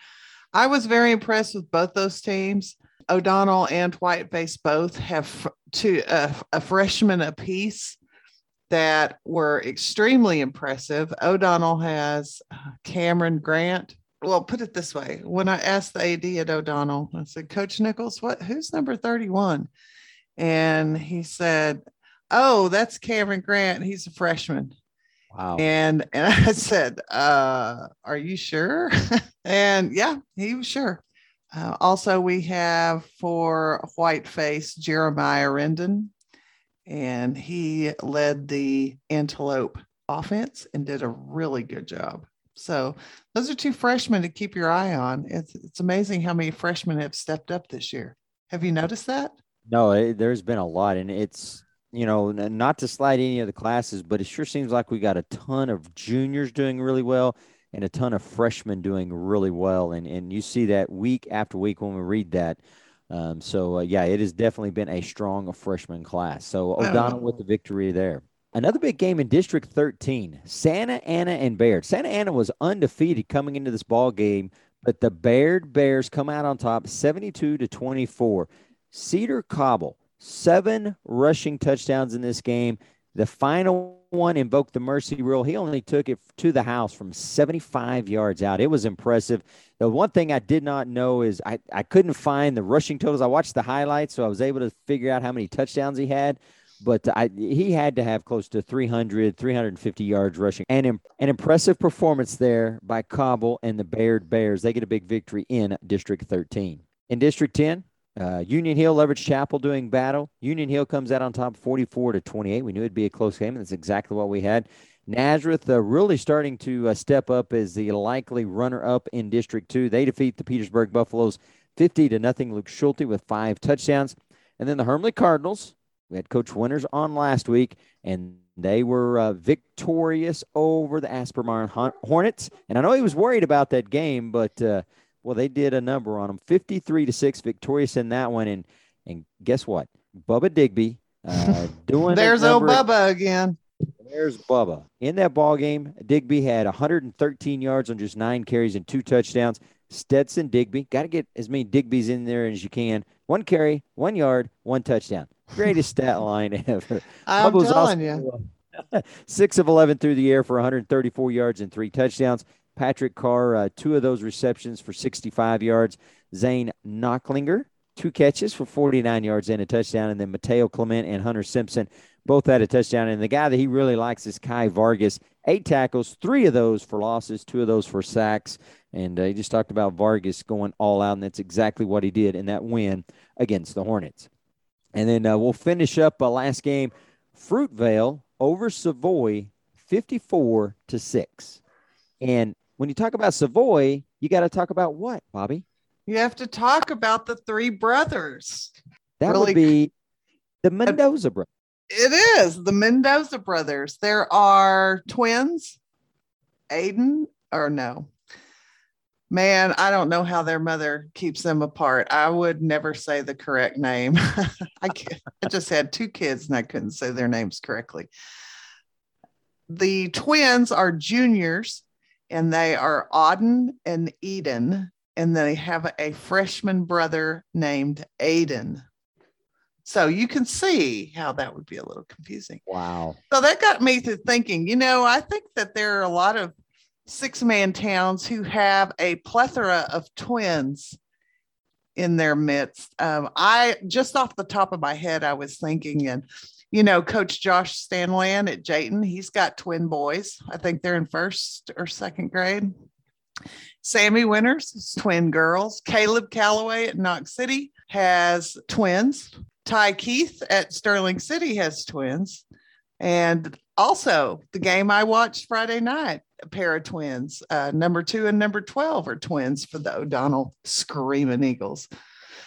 I was very impressed with both those teams. O'Donnell and Whiteface both have two uh, a freshman apiece that were extremely impressive. O'Donnell has uh, Cameron Grant. Well, put it this way: when I asked the AD at O'Donnell, I said, "Coach Nichols, what? Who's number thirty-one?" And he said, "Oh, that's Cameron Grant. He's a freshman." Wow. And and I said, uh, "Are you sure?" and yeah, he was sure. Uh, also, we have for Whiteface Jeremiah Rendon and he led the Antelope offense and did a really good job. So those are two freshmen to keep your eye on. It's, it's amazing how many freshmen have stepped up this year. Have you noticed that? No, it, there's been a lot, and it's you know not to slide any of the classes, but it sure seems like we got a ton of juniors doing really well and a ton of freshmen doing really well, and and you see that week after week when we read that. Um, so uh, yeah, it has definitely been a strong freshman class. So O'Donnell with the victory there. Another big game in District 13, Santa Ana and Baird. Santa Ana was undefeated coming into this ball game, but the Baird Bears come out on top 72 to 24. Cedar Cobble, seven rushing touchdowns in this game. The final one invoked the mercy rule. He only took it to the house from 75 yards out. It was impressive. The one thing I did not know is I, I couldn't find the rushing totals. I watched the highlights, so I was able to figure out how many touchdowns he had. But I, he had to have close to 300, 350 yards rushing. And an impressive performance there by Cobble and the Baird Bears. They get a big victory in District 13. In District 10, uh, Union Hill, Leverett Chapel doing battle. Union Hill comes out on top 44 to 28. We knew it'd be a close game, and that's exactly what we had. Nazareth uh, really starting to uh, step up as the likely runner up in District 2. They defeat the Petersburg Buffaloes 50 to nothing. Luke Schulte with five touchdowns. And then the Hermleigh Cardinals, we had Coach Winters on last week, and they were uh, victorious over the Aspermont Hornets. And I know he was worried about that game, but uh, well, they did a number on them, 53 to 6, victorious in that one. And and guess what? Bubba Digby uh, doing There's old Bubba again. There's Bubba. In that ball game, Digby had 113 yards on just nine carries and two touchdowns. Stetson Digby, got to get as many Digby's in there as you can. One carry, one yard, one touchdown. Greatest stat line ever. I'm Bubba's telling you. Six of 11 through the air for 134 yards and three touchdowns. Patrick Carr, uh, two of those receptions for 65 yards. Zane Knocklinger, two catches for 49 yards and a touchdown. And then Mateo Clement and Hunter Simpson both had a touchdown. And the guy that he really likes is Kai Vargas, eight tackles, three of those for losses, two of those for sacks. And uh, he just talked about Vargas going all out, and that's exactly what he did in that win against the Hornets. And then uh, we'll finish up a uh, last game Fruitvale over Savoy, 54 to 6. And when you talk about Savoy, you got to talk about what, Bobby? You have to talk about the three brothers. That really, would be the Mendoza brothers. It is the Mendoza brothers. There are twins, Aiden, or no. Man, I don't know how their mother keeps them apart. I would never say the correct name. I, I just had two kids and I couldn't say their names correctly. The twins are juniors and they are Auden and Eden, and they have a freshman brother named Aiden. So you can see how that would be a little confusing. Wow. So that got me to thinking, you know, I think that there are a lot of six man towns who have a plethora of twins in their midst. Um, I just off the top of my head, I was thinking, and you know, Coach Josh Stanland at Jayton, he's got twin boys. I think they're in first or second grade. Sammy Winters, twin girls. Caleb Calloway at Knox City has twins. Ty Keith at Sterling City has twins. And also, the game I watched Friday night, a pair of twins. Uh, number two and number 12 are twins for the O'Donnell Screaming Eagles.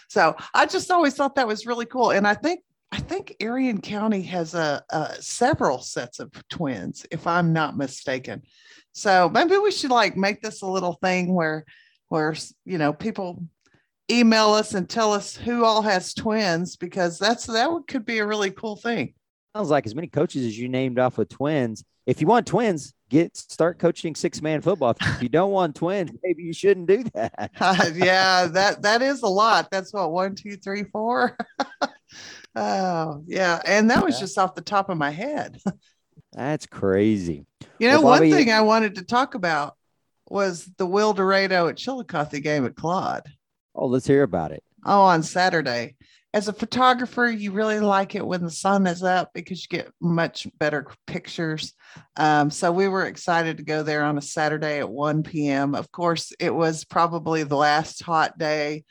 So I just always thought that was really cool. And I think I think Irion County has a, a, several sets of twins, if I'm not mistaken. So maybe we should like make this a little thing where, where you know, people email us and tell us who all has twins because that's that could be a really cool thing. Sounds like as many coaches as you named off with twins. If you want twins, get start coaching six man football. If you don't want twins, maybe you shouldn't do that. uh, yeah, that that is a lot. That's what one, two, three, four. Oh, yeah. And that was yeah. just off the top of my head. That's crazy. You know, well, Bobby, one thing I wanted to talk about was the Wildorado at Chillicothe game at Claude. Oh, let's hear about it. Oh, on Saturday. As a photographer, you really like it when the sun is up because you get much better pictures. Um, so we were excited to go there on a Saturday at 1 p.m. Of course, it was probably the last hot day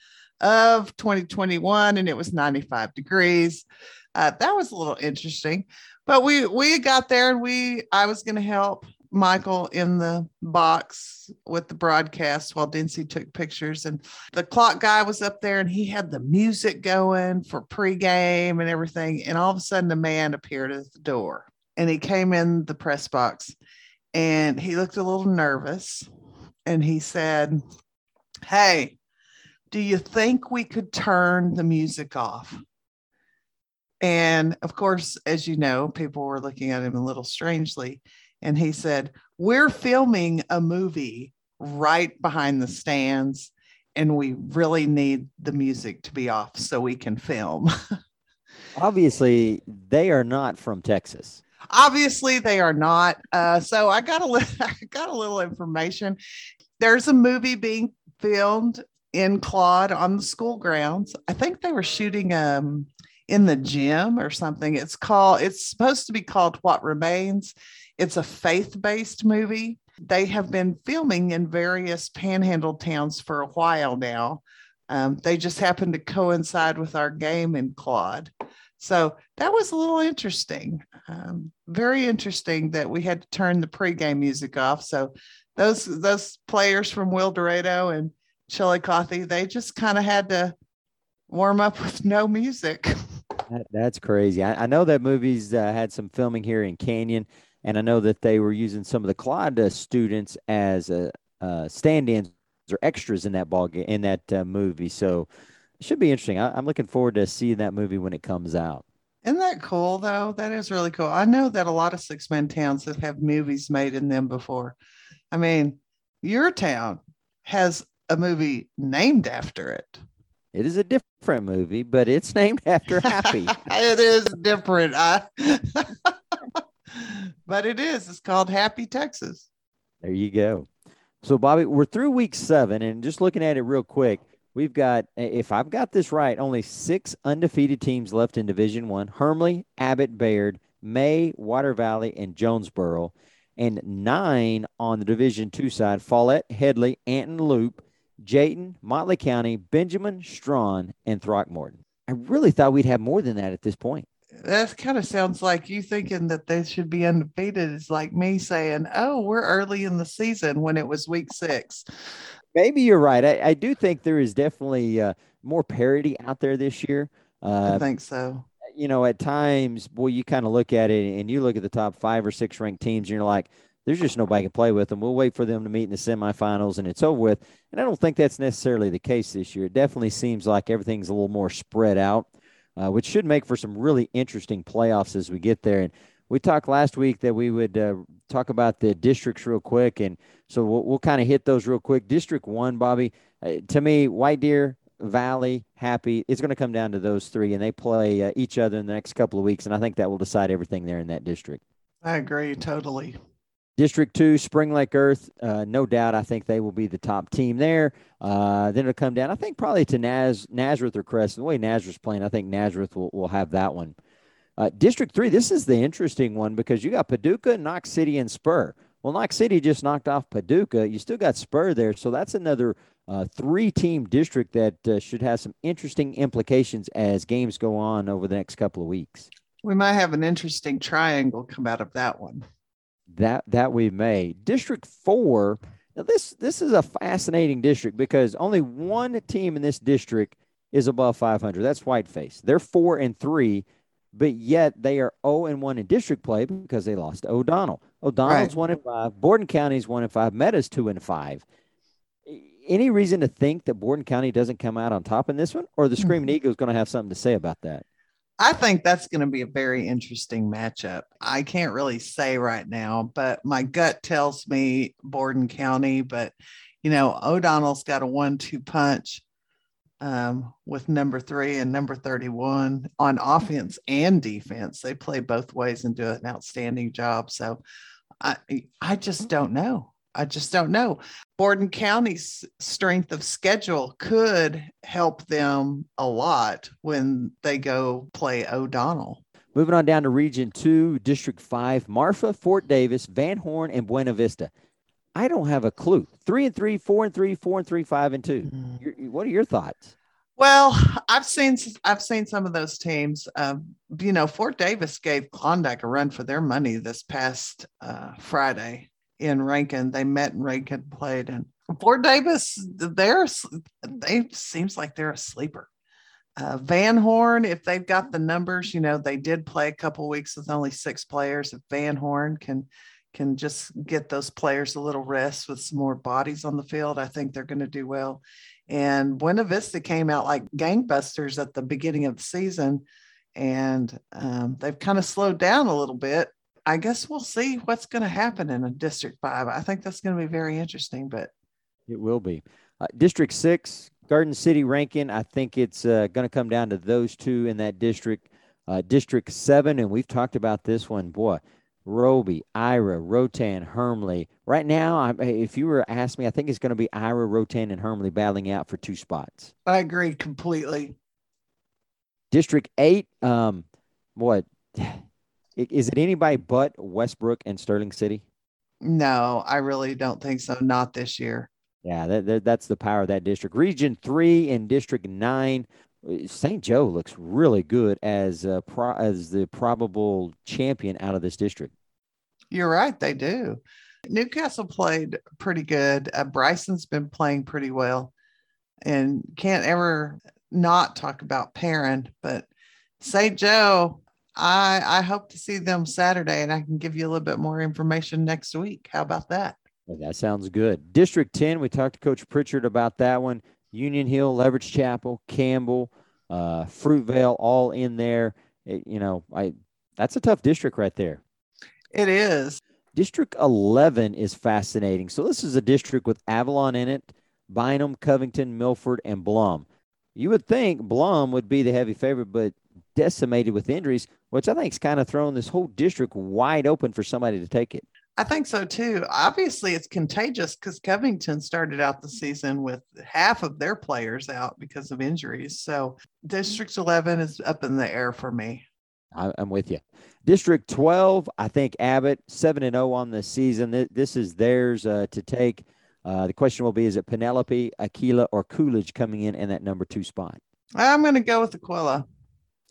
of 2021 and it was 95 degrees. Uh, that was a little interesting, but we we got there and we I was going to help Michael in the box with the broadcast while Dincy took pictures. And the clock guy was up there and he had the music going for pregame and everything. And all of a sudden, a man appeared at the door and he came in the press box and he looked a little nervous and he said, Hey, do you think we could turn the music off? And of course, as you know, people were looking at him a little strangely. And he said, We're filming a movie right behind the stands, and we really need the music to be off so we can film. Obviously, they are not from Texas. Obviously, they are not. Uh, so I got a li- I got a little information. There's a movie being filmed in Claude on the school grounds. I think they were shooting um in the gym or something. It's called. It's supposed to be called What Remains. It's a faith-based movie. They have been filming in various panhandle towns for a while now. Um, they just happened to coincide with our game in Claude. So that was a little interesting. Um, very interesting that we had to turn the pregame music off. So those those players from Wildorado and Chillicothe, they just kind of had to warm up with no music. That, that's crazy. I, I, know that movies uh, had some filming here in Canyon, and I know that they were using some of the Claude uh, students as uh, uh, stand-ins or extras in that ball game in that uh, movie. So it should be interesting. I, I'm looking forward to seeing that movie when it comes out. Isn't that cool though? That is really cool. I know that a lot of six men towns have had movies made in them before. I mean, your town has a movie named after it. It is a different movie, but it's named after Happy. it is different. I... but it is. It's called Happy Texas. There you go. So, Bobby, we're through week seven, and just looking at it real quick, we've got, if I've got this right, only six undefeated teams left in Division One: Hermleigh, Abbott, Baird, May, Water Valley, and Jonesboro, and nine on the Division Two side: Follett, Hedley, Anton, Loop, Jayton, Motley County, Benjamin, Strawn, and Throckmorton. I really thought we'd have more than that at this point that kind of sounds like you thinking that they should be undefeated is like me saying, "Oh, we're early in the season when it was week six. Maybe you're right. I, I do think there is definitely uh, more parity out there this year. Uh, I think so. You know, at times, boy, you kind of look at it and you look at the top five or six ranked teams, and you're like, there's just nobody can play with them. We'll wait for them to meet in the semifinals and it's over with. And I don't think that's necessarily the case this year. It definitely seems like everything's a little more spread out uh, which should make for some really interesting playoffs as we get there. And we talked last week that we would uh, talk about the districts real quick, and so we'll, we'll kind of hit those real quick. District one, Bobby, uh, to me, White Deer, Valley, Happy, it's going to come down to those three, and they play uh, each other in the next couple of weeks, and I think that will decide everything there in that district. I agree totally. District two, Spring Lake Earth, uh, no doubt. I think they will be the top team there. Uh, then it'll come down, I think, probably to Naz, Nazareth or Crescent. The way Nazareth's playing, I think Nazareth will, will have that one. Uh, District three, this is the interesting one because you got Paducah, Knox City, and Spur. Well, Knox City just knocked off Paducah. You still got Spur there, so that's another uh, three-team district that uh, should have some interesting implications as games go on over the next couple of weeks. We might have an interesting triangle come out of that one that that we've made. District four. Now this this is a fascinating district because only one team in this district is above 500. That's Whiteface. They're four and three, but yet they are 0 and one in district play because they lost to O'Donnell. O'Donnell's right. one and five. Borden County's one and five. Meadow's two and five. Any reason to think that Borden County doesn't come out on top in this one, or the Screaming mm-hmm. Eagle is going to have something to say about that? I think that's going to be a very interesting matchup. I can't really say right now, but my gut tells me Borden County. But, you know, O'Donnell's got a one two punch um, with number three and number 31 on offense and defense. They play both ways and do an outstanding job. So I, I just don't know. I just don't know. Borden County's strength of schedule could help them a lot when they go play O'Donnell. Moving on down to Region 2, District 5, Marfa, Fort Davis, Van Horn, and Buena Vista. I don't have a clue. Three and three, four and three, four and three, five and 2 mm. what are your thoughts? Well, I've seen I've seen some of those teams. Uh, you know, Fort Davis gave Klondike a run for their money this past uh, Friday in Rankin. They met in Rankin, played, and Fort Davis, they're they seems like they're a sleeper. Uh, Van Horn, if they've got the numbers, you know, they did play a couple weeks with only six players. If Van Horn can can just get those players a little rest with some more bodies on the field, I think they're going to do well. And Buena Vista came out like gangbusters at the beginning of the season, and um, they've kind of slowed down a little bit. I guess we'll see what's going to happen in a District Five. I think that's going to be very interesting, but it will be. Uh, District Six, Garden City, Rankin. I think it's uh, going to come down to those two in that district. Uh, district Seven, and we've talked about this one. Boy, Roby, Ira, Rotan, Hermleigh. Right now, I, if you were asked me, I think it's going to be Ira, Rotan, and Hermleigh battling out for two spots. I agree completely. District eight, um, what is it? Anybody but Westbrook and Sterling City? No, I really don't think so. Not this year. Yeah, that, that, that's the power of that district. Region three and District nine. St. Jo looks really good as uh, pro, as the probable champion out of this district. You're right, they do. Newcastle played pretty good. Uh, Bryson's been playing pretty well, and can't ever not talk about Perrin. But St. Jo, I I hope to see them Saturday, and I can give you a little bit more information next week. How about that? Well, that sounds good. District 10, we talked to Coach Pritchard about that one. Union Hill, Leverett Chapel, Campbell, uh, Fruitvale, all in there. It, you know, I that's a tough district right there. It is. District 11 is fascinating. So this is a district with Avalon in it, Bynum, Covington, Milford, and Blum. You would think Blum would be the heavy favorite, but decimated with injuries, which I think is kind of thrown this whole district wide open for somebody to take it. I think so too. Obviously, it's contagious because Covington started out the season with half of their players out because of injuries. So, District 11 is up in the air for me. I'm with you. District 12, I think Abbott 7 and 0 on the season. This is theirs uh, to take. Uh, the question will be is it Penelope, Aquilla, or Coolidge coming in in that number two spot? I'm going to go with Aquilla.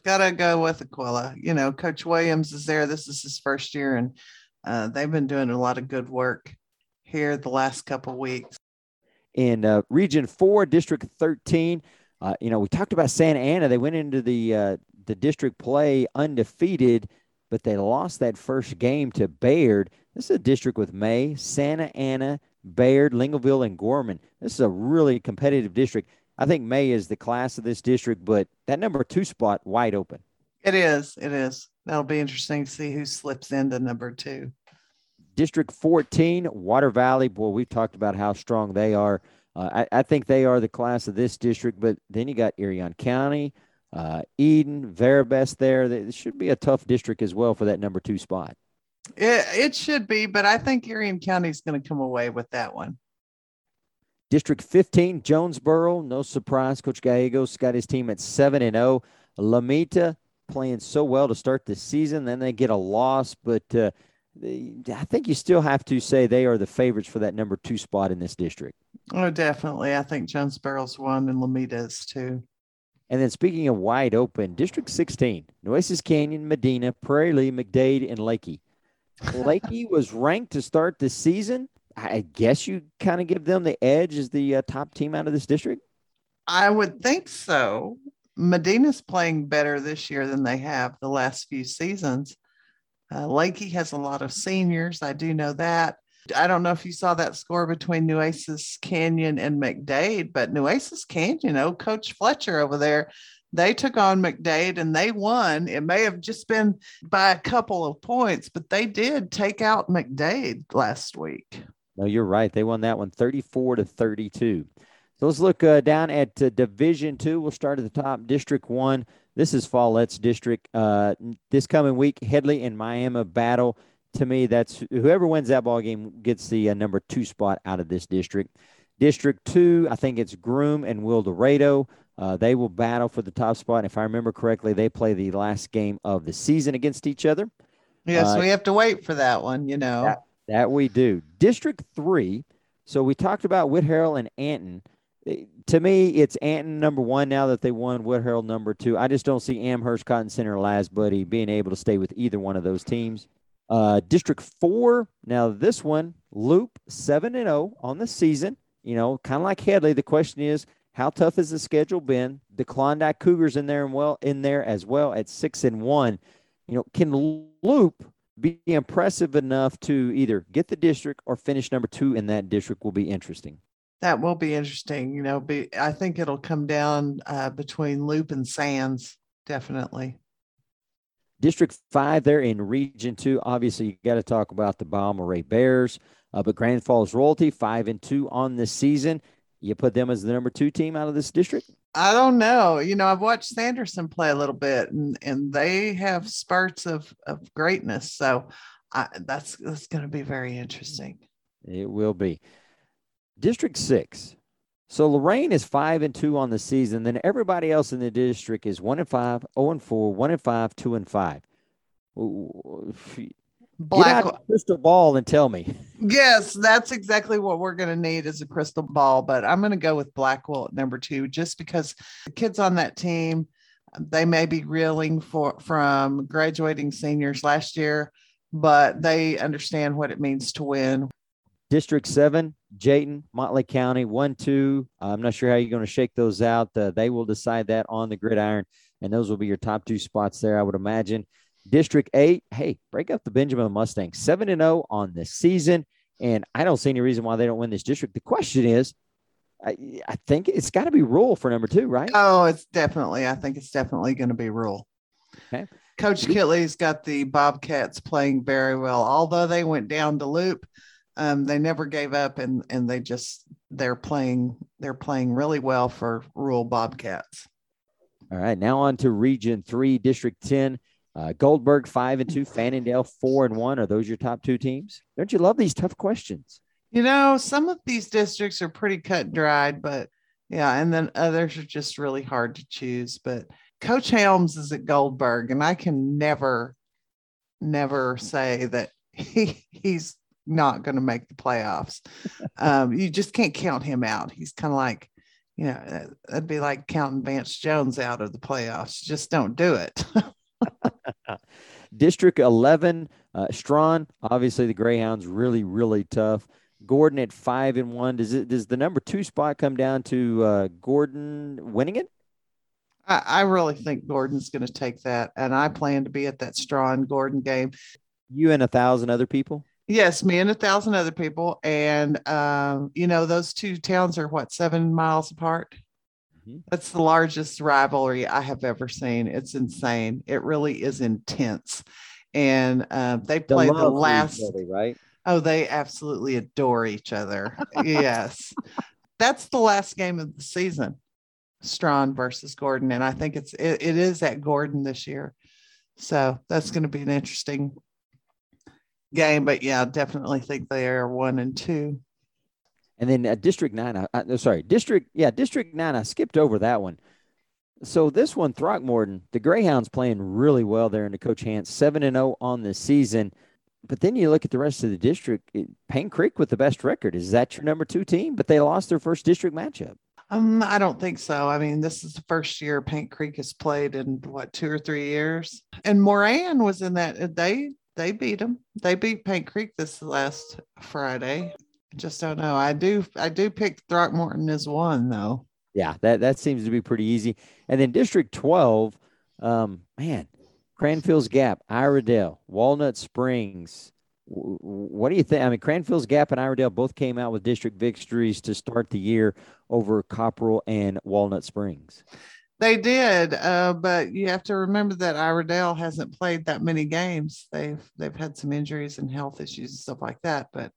Got to go with Aquilla. You know, Coach Williams is there. This is his first year, and uh, they've been doing a lot of good work here the last couple weeks. In uh, Region Four, District 13, uh, you know, we talked about Santa Ana. They went into the uh, the district play undefeated, but they lost that first game to Baird. This is a district with May, Santa Ana, Baird, Lingleville, and Gorman. This is a really competitive district. I think May is the class of this district, but that number two spot wide open. It is. It is. That'll be interesting to see who slips into number two. District 14, Water Valley. Boy, we've talked about how strong they are. Uh, I, I, think they are the class of this district, but then you got Irion County, uh, Eden, Veribest there. It should be a tough district as well for that number two spot. It, it should be, but I think Irion County is going to come away with that one. District 15, Jonesboro. No surprise. Coach Gallegos got his team at 7 and 0. Lometa playing so well to start the season. Then they get a loss, but uh, they, I think you still have to say they are the favorites for that number two spot in this district. Oh, definitely. I think Jonesboro's one and Lometa is two. And then speaking of wide open, District 16, Nueces Canyon, Medina, Prairie Lea, McDade, and Leakey. Leakey was ranked to start the season. I guess you kind of give them the edge as the uh, top team out of this district. I would think so. Medina's playing better this year than they have the last few seasons. Uh, Leakey has a lot of seniors. I do know that. I don't know if you saw that score between Nueces Canyon and McDade, but Nueces Canyon, you know, Coach Fletcher over there, they took on McDade and they won. It may have just been by a couple of points, but they did take out McDade last week. No, you're right. They won that one 34 to 32. So let's look uh, down at uh, Division Two. We'll start at the top. District One. This is Follett's district. Uh, this coming week, Hedley and Miami battle. To me, that's whoever wins that ball game gets the uh, number two spot out of this district. District Two, I think it's Groom and Wildorado. Uh, they will battle for the top spot. If I remember correctly, they play the last game of the season against each other. Yes, uh, we have to wait for that one. You know that, that we do. District Three. So we talked about Whitharral and Anton to me, it's Anton number one now that they won Whitharral number two. I just don't see Amherst, Cotton Center, Lazbuddie being able to stay with either one of those teams. Uh, District four. Now this one, Loop seven and zero oh on the season. You know, kind of like Hedley. The question is, how tough has the schedule been? The Klondike Cougars in there and well in there as well at six and one. You know, can Loop be impressive enough to either get the district or finish number two in that district? Will be interesting. That will be interesting. You know, be I think it'll come down uh, between Loop and Sands, definitely. District five, there in Region Two. Obviously, you got to talk about the Balmorhea Bears, uh, but Grand Falls Royalty five and two on the season. You put them as the number two team out of this district. I don't know. You know, I've watched Sanderson play a little bit, and and they have spurts of of greatness. So I, that's that's going to be very interesting. It will be. District six. So Loraine is five and two on the season. Then everybody else in the district is one and five, zero oh and four, one and five, two and five. Black crystal ball and tell me. Yes, that's exactly what we're going to need is a crystal ball. But I'm going to go with Blackwell at number two, just because the kids on that team, they may be reeling for from graduating seniors last year, but they understand what it means to win. District seven, Jayton, Motley County, one, two. I'm not sure how you're going to shake those out. Uh, they will decide that on the gridiron, and those will be your top two spots there, I would imagine. District eight, hey, break up the Benjamin Mustangs, seven and zero oh on the season, and I don't see any reason why they don't win this district. The question is, I, I think it's got to be Rule for number two, right? Oh, it's definitely. I think it's definitely going to be Rule. Okay. Coach Kitley's got the Bobcats playing very well, although they went down to loop. Um, they never gave up, and and they just they're playing they're playing really well for Rule Bobcats. All right, now on to Region Three, District Ten. Uh, Goldberg five and two, Fannindel four and one. Are those your top two teams? Don't you love these tough questions? You know, some of these districts are pretty cut and dried, but yeah, and then others are just really hard to choose. But Coach Helms is at Goldberg, and I can never, never say that he he's not going to make the playoffs. um, you just can't count him out. He's kind of like, you know, that'd be like counting Vance Jones out of the playoffs. Just don't do it. District 11, uh, Strawn, obviously the Greyhounds really, really tough. Gordon at five and one. Does it does the number two spot come down to uh, Gordon winning it? I, I really think Gordon's going to take that, and I plan to be at that Strawn Gordon game. You and a thousand other people. Yes, me and a thousand other people, and um, you know those two towns are what seven miles apart. Mm-hmm. That's the largest rivalry I have ever seen. It's insane. It really is intense. And uh, they play the, the last, other, right? Oh, they absolutely adore each other. yes. That's the last game of the season, Strawn versus Gordon. And I think it's, it, it is at Gordon this year. So that's going to be an interesting game. But yeah, definitely think they are one and two. And then uh, District Nine, uh, uh, sorry, District, yeah, District Nine. I skipped over that one. So this one, Throckmorton, the Greyhounds playing really well there the Coach Hans, seven and zero oh on the season. But then you look at the rest of the district. It, Paint Creek with the best record. Is that your number two team? But they lost their first district matchup. Um, I don't think so. I mean, this is the first year Paint Creek has played in what two or three years, and Moran was in that. They they beat them. They beat Paint Creek this last Friday just don't know. I do I do pick Throckmorton as one though. Yeah, that that seems to be pretty easy. And then District 12, um, man, Cranfills Gap, Iredell, Walnut Springs. What do you think? I mean, Cranfills Gap and Iredell both came out with district victories to start the year over Kopperl and Walnut Springs. They did, uh, but you have to remember that Iredell hasn't played that many games. They've they've had some injuries and health issues and stuff like that. But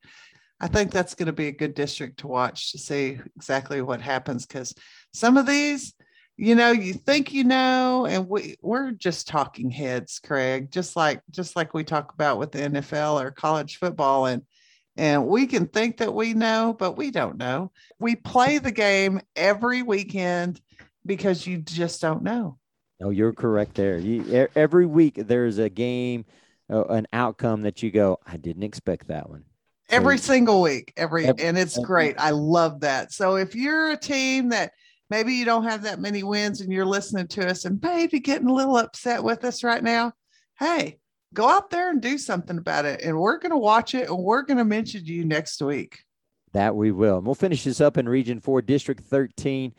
I think that's going to be a good district to watch to see exactly what happens because some of these, you know, you think you know, and we we're just talking heads, Craig, just like just like we talk about with the NFL or college football, and and we can think that we know, but we don't know. We play the game every weekend because you just don't know. No, you're correct there. You, every week there's a game, uh, an outcome that you go, I didn't expect that one every single week every and it's great. i love that. So if you're a team that maybe you don't have that many wins and you're listening to us and maybe getting a little upset with us right now hey go out there and do something about it. And we're going to watch it and we're going to mention you next week. That we will. And we'll finish this up in region 4 district 13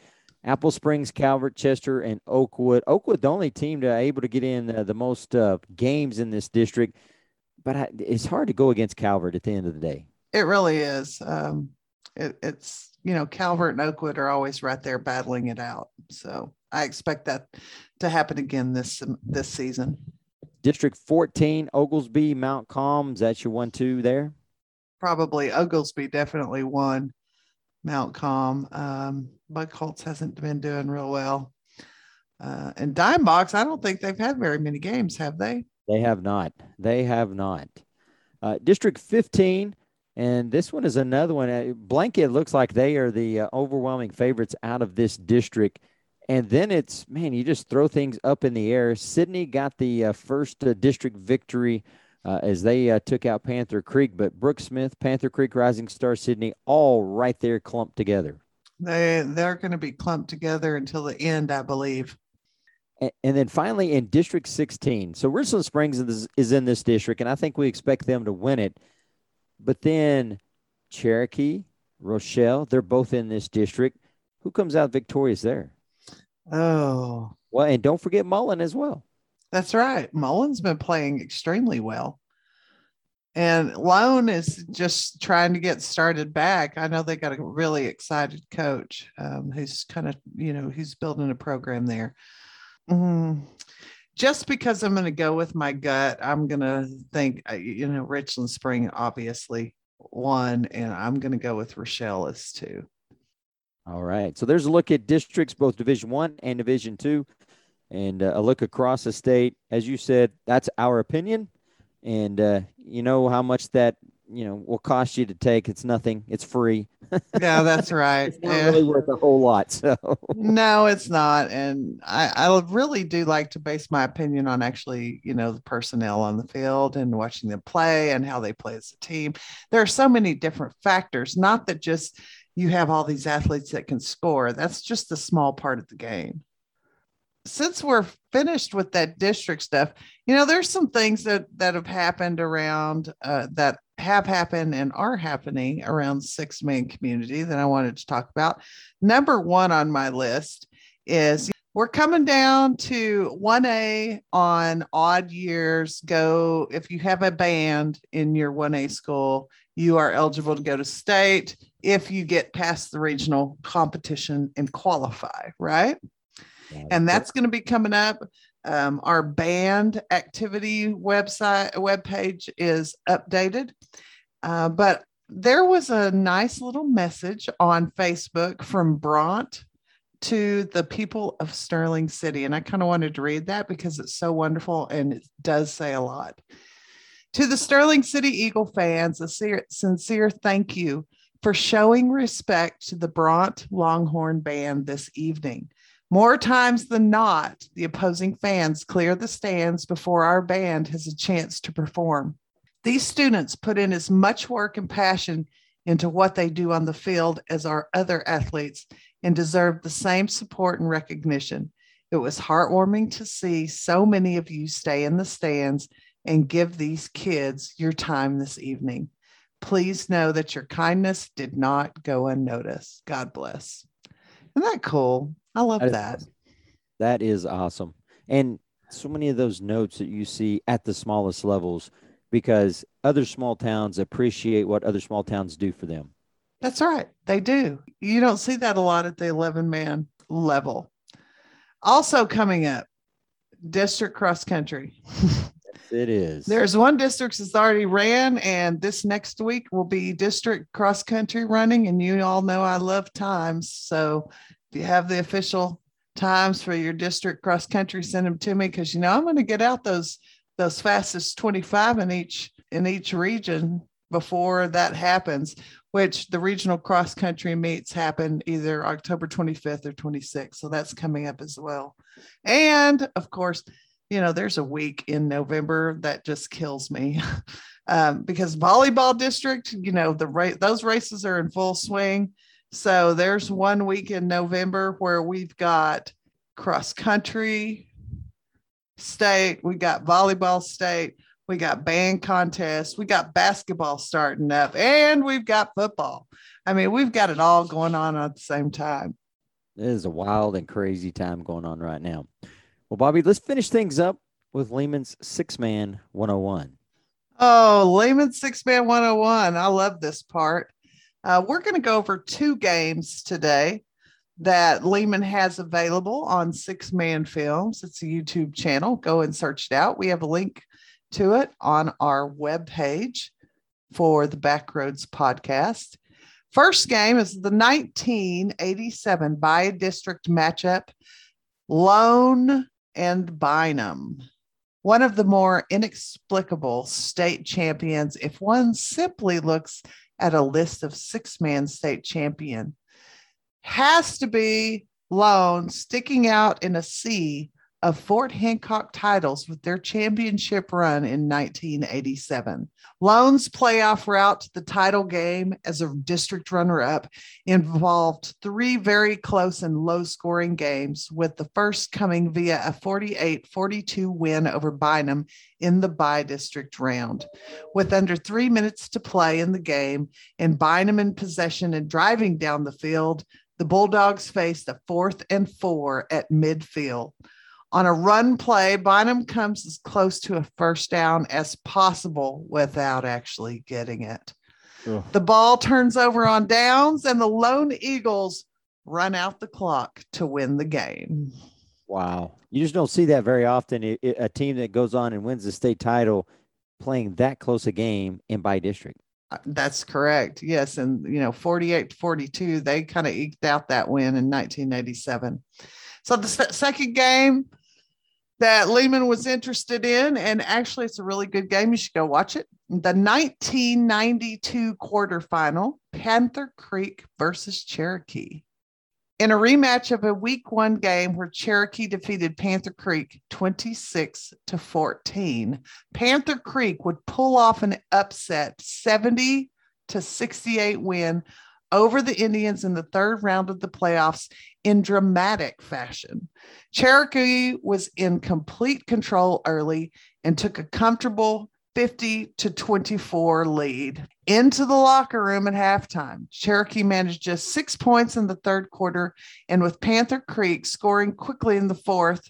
apple springs calvert chester and oakwood. Oakwood the only team to able to get in uh, the most uh, games in this district but I, it's hard to go against Calvert at the end of the day. It really is. Um, it, it's you know Calvert and Oakwood are always right there battling it out. So I expect that to happen again this this season. District 14, Oglesby, Mount Calm. Is that your one two there? Probably Oglesby, definitely one. Mount Calm. Um, Buckholts hasn't been doing real well. Uh, and Dimebox, I don't think they've had very many games, have they? They have not. They have not. Uh, District 15, and this one is another one. Uh, Blanket looks like they are the uh, overwhelming favorites out of this district. And then it's, man, you just throw things up in the air. Sidney got the uh, first uh, district victory uh, as they took out Panther Creek, but Brookesmith, Panther Creek Rising Star Sidney, all right there clumped together. They they're going to be clumped together until the end, I believe. And, then finally in District 16. So Richland Springs is, is in this district, and I think we expect them to win it. But then Cherokee, Rochelle, they're both in this district. Who comes out victorious there? Oh, Well, and don't forget Mullin as well. that's right. Mullin's been playing extremely well. And Lohn is just trying to get started back. I know they got a really excited coach um, who's kind of, you know, who's building a program there. Mm, just because I'm going to go with my gut, I'm going to think, uh, you know, Richland Spring obviously won, and I'm going to go with Rochelle as two. All right. So there's a look at districts, both Division One and Division Two, and uh, a look across the state. As you said, that's our opinion, and uh, you know how much that you know will cost you to take. It's nothing. It's free. Yeah, that's right. It's not Yeah. really worth a whole lot. So No, it's not. And I, I really do like to base my opinion on actually, you know, the personnel on the field and watching them play and how they play as a team. There are so many different factors, not that just you have all these athletes that can score. That's just a small part of the game. Since we're finished with that district stuff, you know, there's some things that that have happened around uh, that have happened and are happening around six man community that I wanted to talk about number one on my list is we're coming down to 1A on odd years. Go if you have a band in your 1A school, you are eligible to go to state if you get past the regional competition and qualify, right? And that's going to be coming up. Um, our band activity website webpage is updated. Uh, but there was a nice little message on Facebook from Bronte to the people of Sterling City. And I kind of wanted to read that because it's so wonderful and it does say a lot. To the Sterling City Eagle fans, a sincere, sincere thank you for showing respect to the Bronte Longhorn Band this evening. More times than not, the opposing fans clear the stands before our band has a chance to perform. These students put in as much work and passion into what they do on the field as our other athletes and deserve the same support and recognition. It was heartwarming to see so many of you stay in the stands and give these kids your time this evening. Please know that your kindness did not go unnoticed. God bless. Isn't that cool? I love That that. awesome. That is awesome. And so many of those notes that you see at the smallest levels because other small towns appreciate what other small towns do for them. That's right. They do. You don't see that a lot at the 11 man level. Also, coming up, district cross country. It is. There's one district that's already ran, and this next week will be district cross country running. And you all know I love times. So you have the official times for your district cross country, send them to me because you know I'm going to get out those those fastest 25 in each in each region before that happens. Which the regional cross country meets happen either October 25th or 26th. So that's coming up as well. And of course, you know, there's a week in November that just kills me um, because volleyball district, you know, the right, those races are in full swing. So there's one week in November where we've got cross country state, we got volleyball state, we got band contest, we got basketball starting up, and we've got football. I mean, we've got it all going on at the same time. It is a wild and crazy time going on right now. Well, Bobby, let's finish things up with Lehman's six man 101. Oh, oh Lehman Six Man 101. I love this part. Uh, we're going to go over two games today that Lehman has available on Six Man Films. It's a YouTube channel. Go and search it out. We have a link to it on our webpage for the Backroads podcast. First game is the 1987 bi-district matchup Lohn and Bynum. one of the more inexplicable state champions if one simply looks at a list of six man state champion, has to be Lohn sticking out in a sea of Fort Hancock titles with their championship run in 1987. Lohn's playoff route to the title game as a district runner up involved three very close and low scoring games, with the first coming via a 48 42 win over Bynum in the bi-district round. With under three minutes to play in the game and Bynum in possession and driving down the field, the Bulldogs faced a fourth and four at midfield. On a run play, Bynum comes as close to a first down as possible without actually getting it. Ugh. The ball turns over on downs, and the Lohn Eagles run out the clock to win the game. Wow. You just don't see that very often. a team that goes on and wins the state title playing that close a game in bi-district. Uh, that's correct. Yes. And, you know, 48 42, they kind of eked out that win in 1987. So the second game, that Lehman was interested in. And actually, it's a really good game. You should go watch it. The 1992 quarterfinal Panther Creek versus Cherokee. In a rematch of a week one game where Cherokee defeated Panther Creek 26 to 14, Panther Creek would pull off an upset 70 to 68 win over the Indians in the third round of the playoffs in dramatic fashion. Cherokee was in complete control early and took a comfortable 50 to 24 lead into the locker room at halftime. Cherokee managed just six points in the third quarter, and with Panther Creek scoring quickly in the fourth,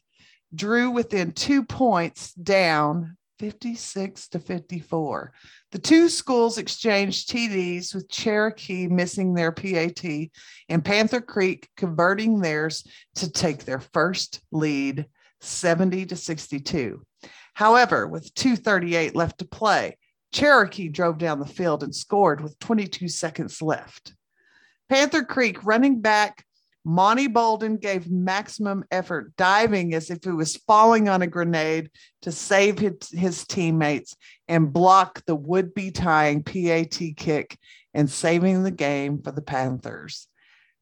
drew within two points down 56 to 54. The two schools exchanged TDs with Cherokee missing their PAT and Panther Creek converting theirs to take their first lead 70 to 62. However, with 238 left to play, Cherokee drove down the field and scored with 22 seconds left. Panther Creek running back Monty Bolden gave maximum effort, diving as if he was falling on a grenade to save his, his teammates and block the would be tying PAT kick and saving the game for the Panthers.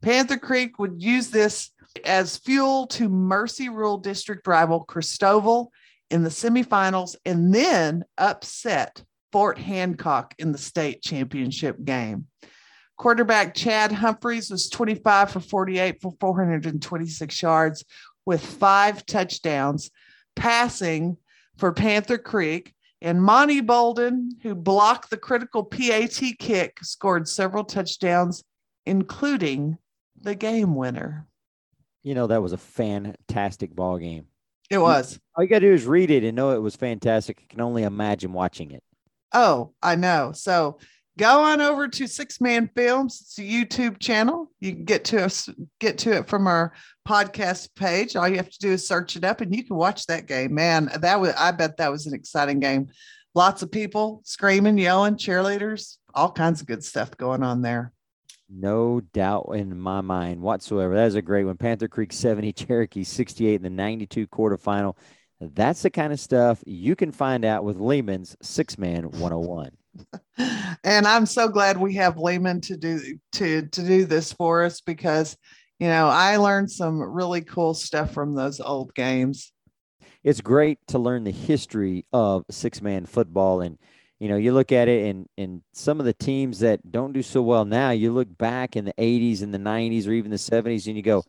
Panther Creek would use this as fuel to mercy rule District rival Christoval in the semifinals and then upset Fort Hancock in the state championship game. Quarterback Chad Humphreys was 25 for 48 for 426 yards with five touchdowns, passing for Panther Creek. And Monty Bolden, who blocked the critical PAT kick, scored several touchdowns, including the game winner. You know, that was a fantastic ball game. It was. All you got to do is read it and know it was fantastic. I can only imagine watching it. Oh, I know. So go on over to Six Man Films. It's a YouTube channel. You can get to us, get to it from our podcast page. All you have to do is search it up, and you can watch that game. Man, that was I bet that was an exciting game. Lots of people screaming, yelling, cheerleaders, all kinds of good stuff going on there. No doubt in my mind whatsoever. That is a great one. Panther Creek 70, Cherokee 68 in the 92 quarterfinal. That's the kind of stuff you can find out with Lehman's Six Man 101 and I'm so glad we have Lehman to do to to do this for us because you know I learned some really cool stuff from those old games. It's great to learn the history of six man football and you know you look at it and and some of the teams that don't do so well now you look back in the 80s and the 90s or even the 70s and you go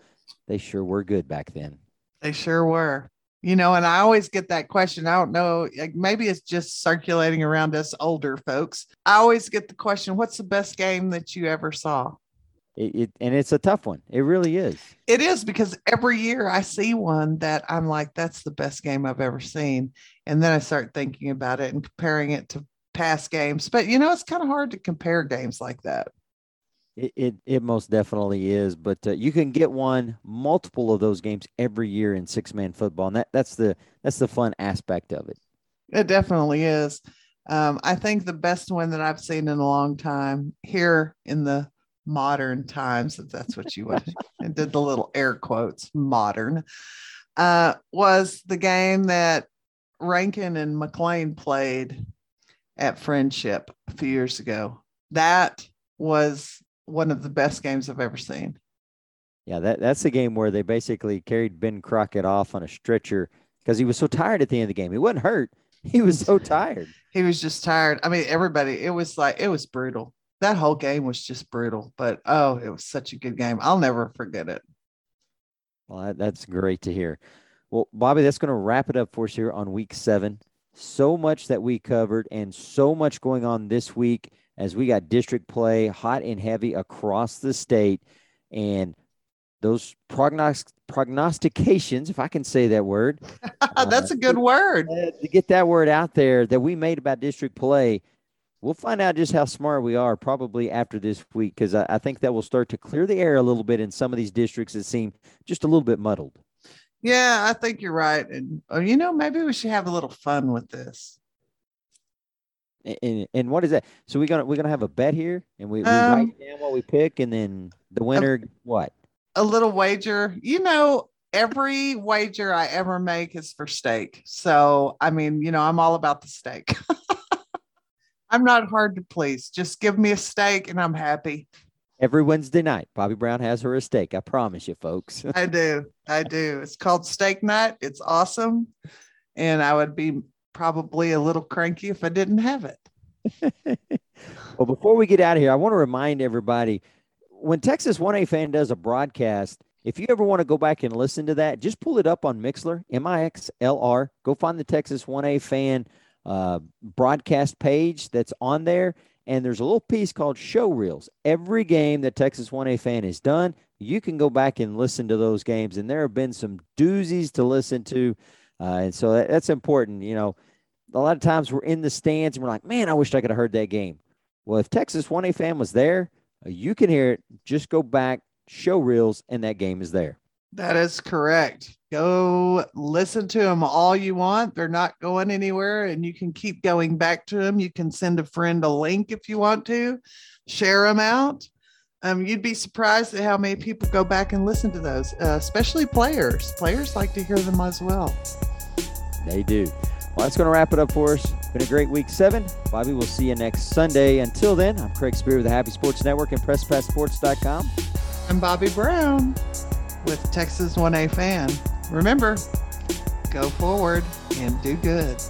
they sure were good back then. They sure were you know and i always get that question i don't know like maybe it's just circulating around us older folks. I always get the question what's the best game that you ever saw? It, it, and it's a tough one. It really is. It is because every year i see one that i'm like that's the best game i've ever seen. And then i start thinking about it and comparing it to past games. But you know it's kind of hard to compare games like that it, it, it most definitely is, but uh, you can get one multiple of those games every year in six man football, and that that's the that's the fun aspect of it. It definitely is. Um, I think the best one that I've seen in a long time here in the modern times, if that's what you want, and did the little air quotes modern, uh, was the game that Rankin and McLean played at Friendship a few years ago. That was one of the best games I've ever seen. Yeah, that, that's the game where they basically carried Ben Crockett off on a stretcher because he was so tired at the end of the game. He wasn't hurt. He was so tired. he was just tired. I mean, everybody, it was like, it was brutal. That whole game was just brutal, but oh, it was such a good game. I'll never forget it. Well, that, that's great to hear. Well, Bobby, that's going to wrap it up for us here on week seven. So much that we covered and so much going on this week as we got district play hot and heavy across the state. And those prognost- prognostications, if I can say that word. That's uh, a good word. To get that word out there that we made about district play, we'll find out just how smart we are probably after this week because I, I, think that will start to clear the air a little bit in some of these districts that seem just a little bit muddled. Yeah, I think you're right. And, oh, you know, maybe we should have a little fun with this. And, and what is that? So we're gonna we're gonna have a bet here, and we, we um, write down what we pick, and then the winner a, what? A little wager. You know, every wager I ever make is for steak. So I mean, you know, I'm all about the steak. I'm not hard to please. Just give me a steak, and I'm happy. Every Wednesday night, Bobby Brown has her a steak. I promise you, folks. I do. I do. It's called Steak Night. It's awesome. And I would be probably a little cranky if I didn't have it. well, before we get out of here, I want to remind everybody when Texas 1A fan does a broadcast, if you ever want to go back and listen to that, just pull it up on Mixlr, M I X L R. Go find the Texas 1A fan uh, broadcast page that's on there. And there's a little piece called show reels. Every game that Texas 1A fan has done, you can go back and listen to those games. And there have been some doozies to listen to. Uh, and so that, that's important. You know, a lot of times we're in the stands and we're like, man, I wish I could have heard that game. Well, if Texas 1A fan was there, uh, you can hear it. Just go back, show reels, and that game is there. That is correct. Go listen to them all you want. They're not going anywhere, and you can keep going back to them. You can send a friend a link if you want to, share them out. Um, you'd be surprised at how many people go back and listen to those, uh, especially players. Players like to hear them as well. They do. Well, that's going to wrap it up for us. Been a great week seven. Bobby, we'll see you next Sunday. Until then, I'm Craig Spear with the Happy Sports Network and PressPassSports.com. I'm Bobby Brown with Texas 1A Fan. Remember, go forward and do good.